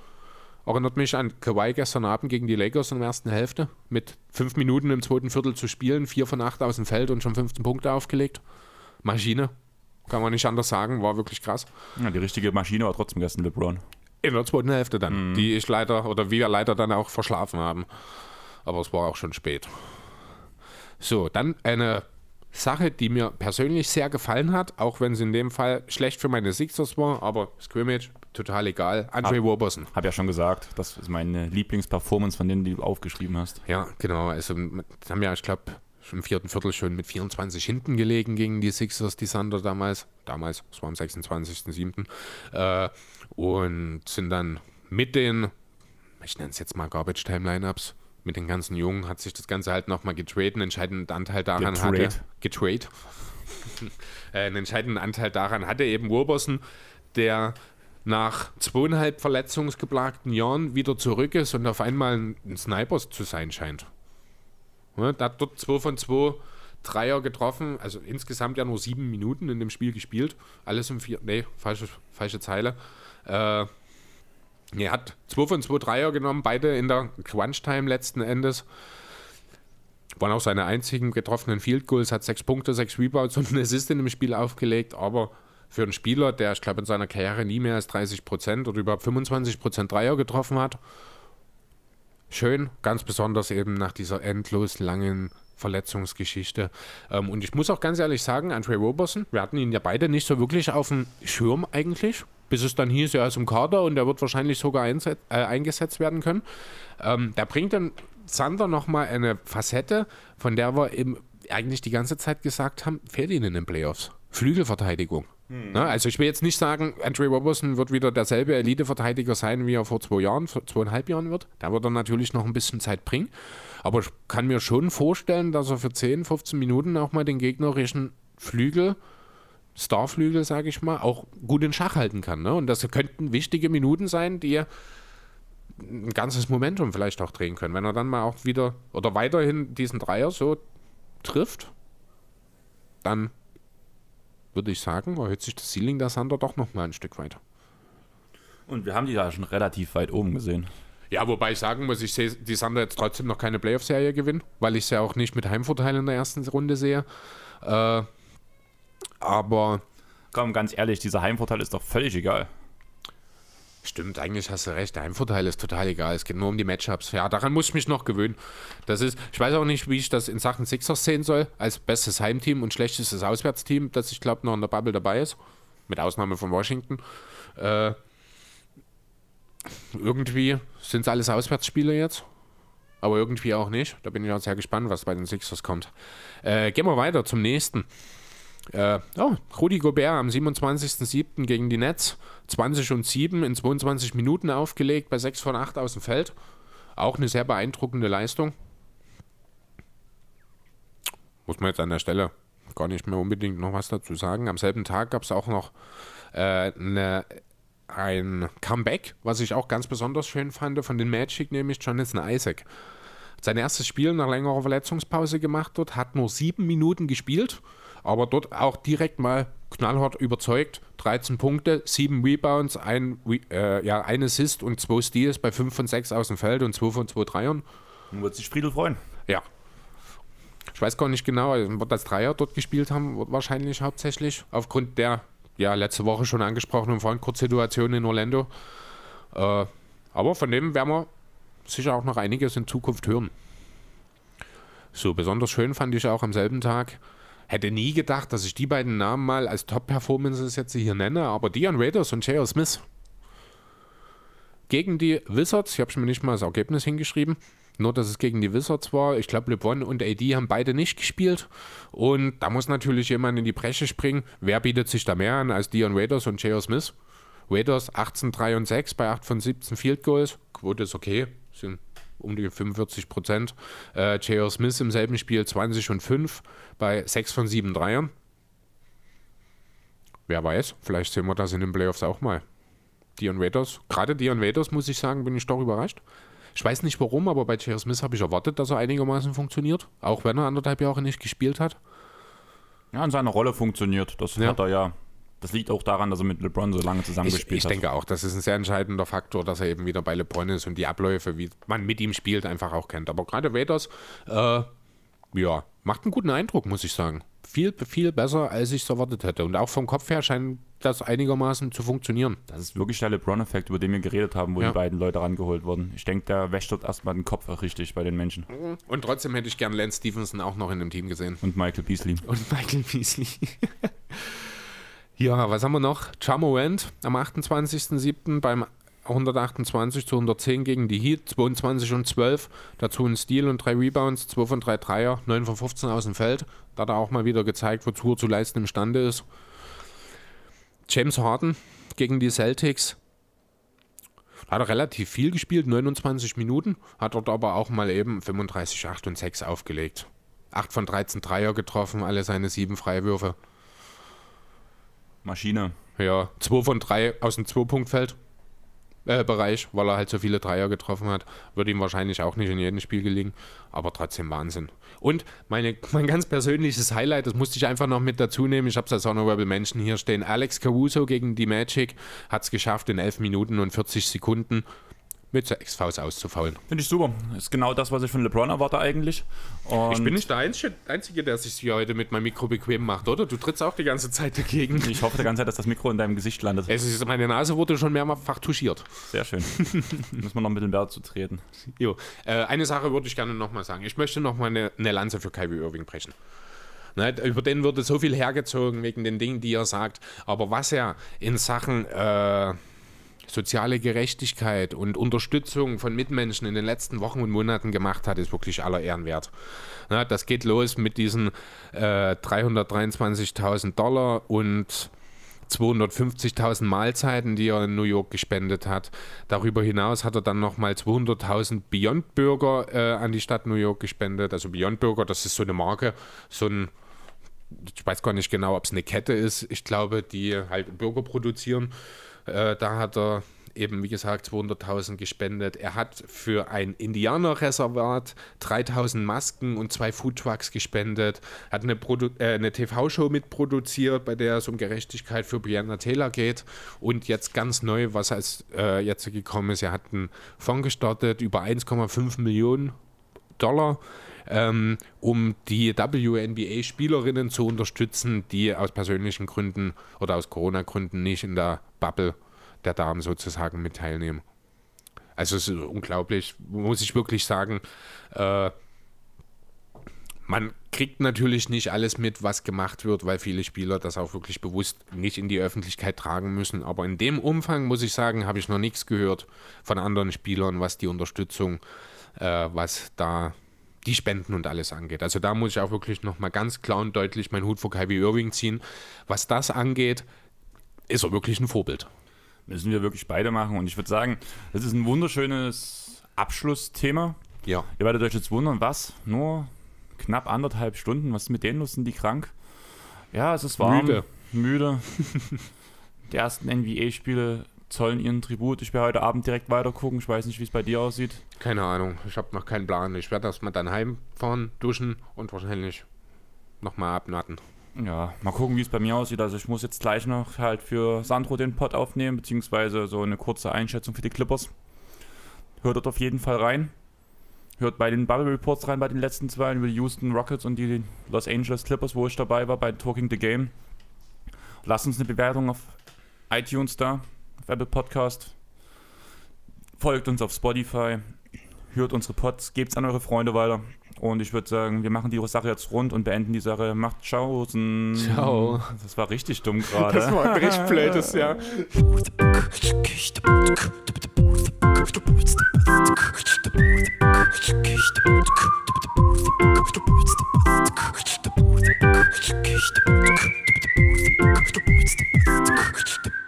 Erinnert mich an Kawhi gestern Abend gegen die Lakers in der ersten Hälfte. Mit fünf Minuten im zweiten Viertel zu spielen, vier von acht aus dem Feld und schon 15 Punkte aufgelegt. Maschine. Kann man nicht anders sagen, war wirklich krass. Ja, die richtige Maschine war trotzdem gestern LeBron. In der zweiten Hälfte dann, Mhm. die ich leider oder wir leider dann auch verschlafen haben. Aber es war auch schon spät. So, dann eine Sache, die mir persönlich sehr gefallen hat, auch wenn sie in dem Fall schlecht für meine Sixers war, aber Scrimmage, total egal. Andre Roberson. Hab ja schon gesagt, das ist meine Lieblingsperformance von denen, die du aufgeschrieben hast. Ja, genau. Also haben ja, ich glaube, im vierten Viertel schon mit 24 hinten gelegen gegen die Sixers, die Sander damals. Damals, es war am 26.07. Äh, und sind dann mit den, ich nenne es jetzt mal Garbage Time Lineups, mit den ganzen Jungen hat sich das Ganze halt nochmal getradet, einen entscheidenden Anteil daran Getrade. hatte. Getrade. äh, einen entscheidenden Anteil daran hatte eben Wilberson, der nach zweieinhalb verletzungsgeplagten Jahren wieder zurück ist und auf einmal ein, Sniper zu sein scheint. Ja, der hat dort 2 von 2 Dreier getroffen, also insgesamt ja nur sieben Minuten in dem Spiel gespielt. Alles im vier, nee, falsche, falsche Zeile. Äh, er hat 2 von 2 Dreier genommen, beide in der Crunch-Time letzten Endes. Waren auch seine einzigen getroffenen Field Goals, hat sechs Punkte, sechs Rebounds und einen Assist in dem Spiel aufgelegt, aber für einen Spieler, der, ich glaube, in seiner Karriere nie mehr als 30 Prozent oder überhaupt 25 Prozent Dreier getroffen hat, schön, ganz besonders eben nach dieser endlos langen Verletzungsgeschichte. Ähm, und ich muss auch ganz ehrlich sagen, Andre Roberson, wir hatten ihn ja beide nicht so wirklich auf dem Schirm eigentlich, bis es dann hieß, er ist im Kader und er wird wahrscheinlich sogar äh, eingesetzt werden können. Ähm, der bringt dann Zander nochmal eine Facette, von der wir eben eigentlich die ganze Zeit gesagt haben, fehlt ihnen in den Playoffs. Flügelverteidigung. Na, also ich will jetzt nicht sagen, Andre Roberson wird wieder derselbe Elite-Verteidiger sein, wie er vor zwei Jahren, vor zweieinhalb Jahren wird. Da wird er natürlich noch ein bisschen Zeit bringen. Aber ich kann mir schon vorstellen, dass er für 10, 15 Minuten auch mal den gegnerischen Flügel, Starflügel, sage ich mal, auch gut in Schach halten kann. Ne? Und das könnten wichtige Minuten sein, die ein ganzes Momentum vielleicht auch drehen können. Wenn er dann mal auch wieder oder weiterhin diesen Dreier so trifft, dann würde ich sagen, erhöht sich das Ceiling der Sander doch noch mal ein Stück weiter. Und wir haben die da schon relativ weit oben gesehen. Ja, wobei ich sagen muss, ich sehe die Sander jetzt trotzdem noch keine Playoff-Serie gewinnen, weil ich sie auch nicht mit Heimvorteil in der ersten Runde sehe. Äh, aber Komm, ganz ehrlich, dieser Heimvorteil ist doch völlig egal. Stimmt, eigentlich hast du recht. Der Heimvorteil ist total egal. Es geht nur um die Matchups. Ja, daran muss ich mich noch gewöhnen. Das ist, ich weiß auch nicht, wie ich das in Sachen Sixers sehen soll. Als bestes Heimteam und schlechtestes Auswärtsteam, das ich glaube noch in der Bubble dabei ist. Mit Ausnahme von Washington. Äh, irgendwie sind es alles Auswärtsspiele jetzt. Aber irgendwie auch nicht. Da bin ich auch sehr gespannt, was bei den Sixers kommt. Äh, gehen wir weiter zum nächsten. Äh, oh, Rudi Gobert am 27.07. gegen die Nets. 20 und 7 in 22 Minuten aufgelegt, bei 6 von 8 aus dem Feld. Auch eine sehr beeindruckende Leistung. Muss man jetzt an der Stelle gar nicht mehr unbedingt noch was dazu sagen. Am selben Tag gab es auch noch äh, eine, ein Comeback, was ich auch ganz besonders schön fand, von den Magic, nämlich Jonathan Isaac. Hat Sein erstes Spiel nach längerer Verletzungspause gemacht dort, hat nur sieben Minuten gespielt, aber dort auch direkt mal knallhart überzeugt. 13 Punkte, 7 Rebounds, ein, äh, ja, ein Assist und 2 Steals bei 5 von 6 aus dem Feld und 2 von 2 Dreiern. Nun wird sich Friedel freuen. Ja. Ich weiß gar nicht genau, wird als Dreier dort gespielt haben, wahrscheinlich hauptsächlich, aufgrund der ja letzte Woche schon angesprochenen Frontcourt-Situation in Orlando. Äh, aber von dem werden wir sicher auch noch einiges in Zukunft hören. So, besonders schön fand ich auch am selben Tag. Hätte nie gedacht, dass ich die beiden Namen mal als Top-Performances jetzt hier nenne, aber Dion Raiders und J.R. Smith gegen die Wizards. Ich habe mir nicht mal das Ergebnis hingeschrieben. Nur, dass es gegen die Wizards war. Ich glaube, LeBron und AD haben beide nicht gespielt. Und da muss natürlich jemand in die Bresche springen. Wer bietet sich da mehr an als Dion Waiters und J.R. Smith? Waiters 18, 3 und 6 bei 8 von 17 Field Goals. Quote ist okay, sind um die 45 Prozent. Äh, J.R. Smith im selben Spiel 20 und 5 bei 6 von 7 Dreiern. Wer weiß, vielleicht sehen wir das in den Playoffs auch mal. Dion Waiters, gerade Dion Waiters, muss ich sagen, bin ich doch überrascht. Ich weiß nicht warum, aber bei J.R. Smith habe ich erwartet, dass er einigermaßen funktioniert, auch wenn er anderthalb Jahre nicht gespielt hat. Ja, in seiner Rolle funktioniert. Das ja. hat er ja. Das liegt auch daran, dass er mit LeBron so lange zusammengespielt ich, ich hat. Ich denke auch, das ist ein sehr entscheidender Faktor, dass er eben wieder bei LeBron ist und die Abläufe, wie man mit ihm spielt, einfach auch kennt. Aber gerade Waiters, äh, ja, macht einen guten Eindruck, muss ich sagen. Viel, viel besser, als ich es erwartet hätte. Und auch vom Kopf her scheint das einigermaßen zu funktionieren. Das ist wirklich der LeBron-Effekt, über den wir geredet haben, wo ja. die beiden Leute rangeholt wurden. Ich denke, der wäscht dort erstmal den Kopf auch richtig bei den Menschen. Und trotzdem hätte ich gern Lance Stevenson auch noch in dem Team gesehen. Und Michael Beasley. Und Michael Beasley. ja, was haben wir noch? Chamorant am 28.07. beim 128 zu 110 gegen die Heat, 22 und 12. Dazu ein Steal und drei Rebounds, 2 von 3 Dreier, 9 von 15 aus dem Feld. Da hat er auch mal wieder gezeigt, wozu er zu leisten imstande ist. James Harden gegen die Celtics. Hat er relativ viel gespielt, 29 Minuten, hat dort aber auch mal eben 35, 8 und 6 aufgelegt. 8 von 13 Dreier getroffen, alle seine 7 Freiwürfe. Maschine. Ja, 2 von 3 aus dem Zwei-Punkt-Feld äh, Bereich, weil er halt so viele Dreier getroffen hat. Würde ihm wahrscheinlich auch nicht in jedem Spiel gelingen, aber trotzdem Wahnsinn. Und meine, mein ganz persönliches Highlight, das musste ich einfach noch mit dazu nehmen, ich habe es als Honorable Menschen hier stehen, Alex Caruso gegen die Magic hat es geschafft in 11 Minuten und 40 Sekunden mit sechs Fouls auszufaulen. Finde ich super. Ist genau das, was ich von LeBron erwarte eigentlich. Und ich bin nicht der Einzige, der sich hier heute mit meinem Mikro bequem macht, oder? Du trittst auch die ganze Zeit dagegen. Ich hoffe die ganze Zeit, dass das Mikro in deinem Gesicht landet. Es ist, meine Nase wurde schon mehrfach touchiert. Sehr schön. Muss man noch mit dem Bär zu treten. Jo. Äh, eine Sache würde ich gerne nochmal sagen. Ich möchte nochmal eine, eine Lanze für Kyrie Irving brechen. Ne, über den wurde so viel hergezogen wegen den Dingen, die er sagt. Aber was er in Sachen äh, soziale Gerechtigkeit und Unterstützung von Mitmenschen in den letzten Wochen und Monaten gemacht hat, ist wirklich aller Ehren wert. Ja, das geht los mit diesen äh, 323.000 Dollar und 250.000 Mahlzeiten, die er in New York gespendet hat. Darüber hinaus hat er dann nochmal 200.000 Beyond Burger äh, an die Stadt New York gespendet. Also Beyond Burger, das ist so eine Marke, so ein ich weiß gar nicht genau, ob es eine Kette ist. Ich glaube, die halt Burger produzieren. Äh, da hat er eben, wie gesagt, 200.000 gespendet. Er hat für ein Indianerreservat 3.000 Masken und zwei Foodtrucks gespendet. Hat eine, äh, eine TV-Show mitproduziert, bei der es um Gerechtigkeit für Brianna Taylor geht. Und jetzt ganz neu, was als äh, jetzt gekommen ist, er hat einen Fonds gestartet über 1,5 Millionen Dollar. Ähm, um die WNBA-Spielerinnen zu unterstützen, die aus persönlichen Gründen oder aus Corona-Gründen nicht in der Bubble der Damen sozusagen mit teilnehmen. Also es ist unglaublich, muss ich wirklich sagen. Äh, man kriegt natürlich nicht alles mit, was gemacht wird, weil viele Spieler das auch wirklich bewusst nicht in die Öffentlichkeit tragen müssen. Aber in dem Umfang, muss ich sagen, habe ich noch nichts gehört von anderen Spielern, was die Unterstützung, äh, was da die Spenden und alles angeht. Also da muss ich auch wirklich nochmal ganz klar und deutlich meinen Hut vor Kyrie Irving ziehen. Was das angeht, ist er wirklich ein Vorbild. Müssen wir wirklich beide machen. Und ich würde sagen, das ist ein wunderschönes Abschlussthema. Ja. Ihr werdet euch jetzt wundern, was? Nur knapp anderthalb Stunden? Was ist mit denen los? Sind die krank? Ja, es ist warm. Müde. Müde. die ersten NBA-Spiele zollen ihren Tribut. Ich werde heute Abend direkt weiter gucken. Ich weiß nicht, wie es bei dir aussieht. Keine Ahnung. Ich habe noch keinen Plan. Ich werde erstmal dann heimfahren, duschen und wahrscheinlich nochmal abnatten. Ja, mal gucken, wie es bei mir aussieht. Also ich muss jetzt gleich noch halt für Sandro den Pod aufnehmen, beziehungsweise so eine kurze Einschätzung für die Clippers. Hört dort auf jeden Fall rein. Hört bei den Bubble Reports rein, bei den letzten zwei, über die Houston Rockets und die Los Angeles Clippers, wo ich dabei war bei Talking the Game. Lasst uns eine Bewertung auf iTunes da, auf Folgt uns auf Spotify. Hört unsere Pods. Gebt es an eure Freunde weiter. Und ich würde sagen, wir machen die Sache jetzt rund und beenden die Sache. Macht Tschaußen. Ciao. Das war richtig dumm gerade. Das war ein richtig blödes, Jahr. Thank.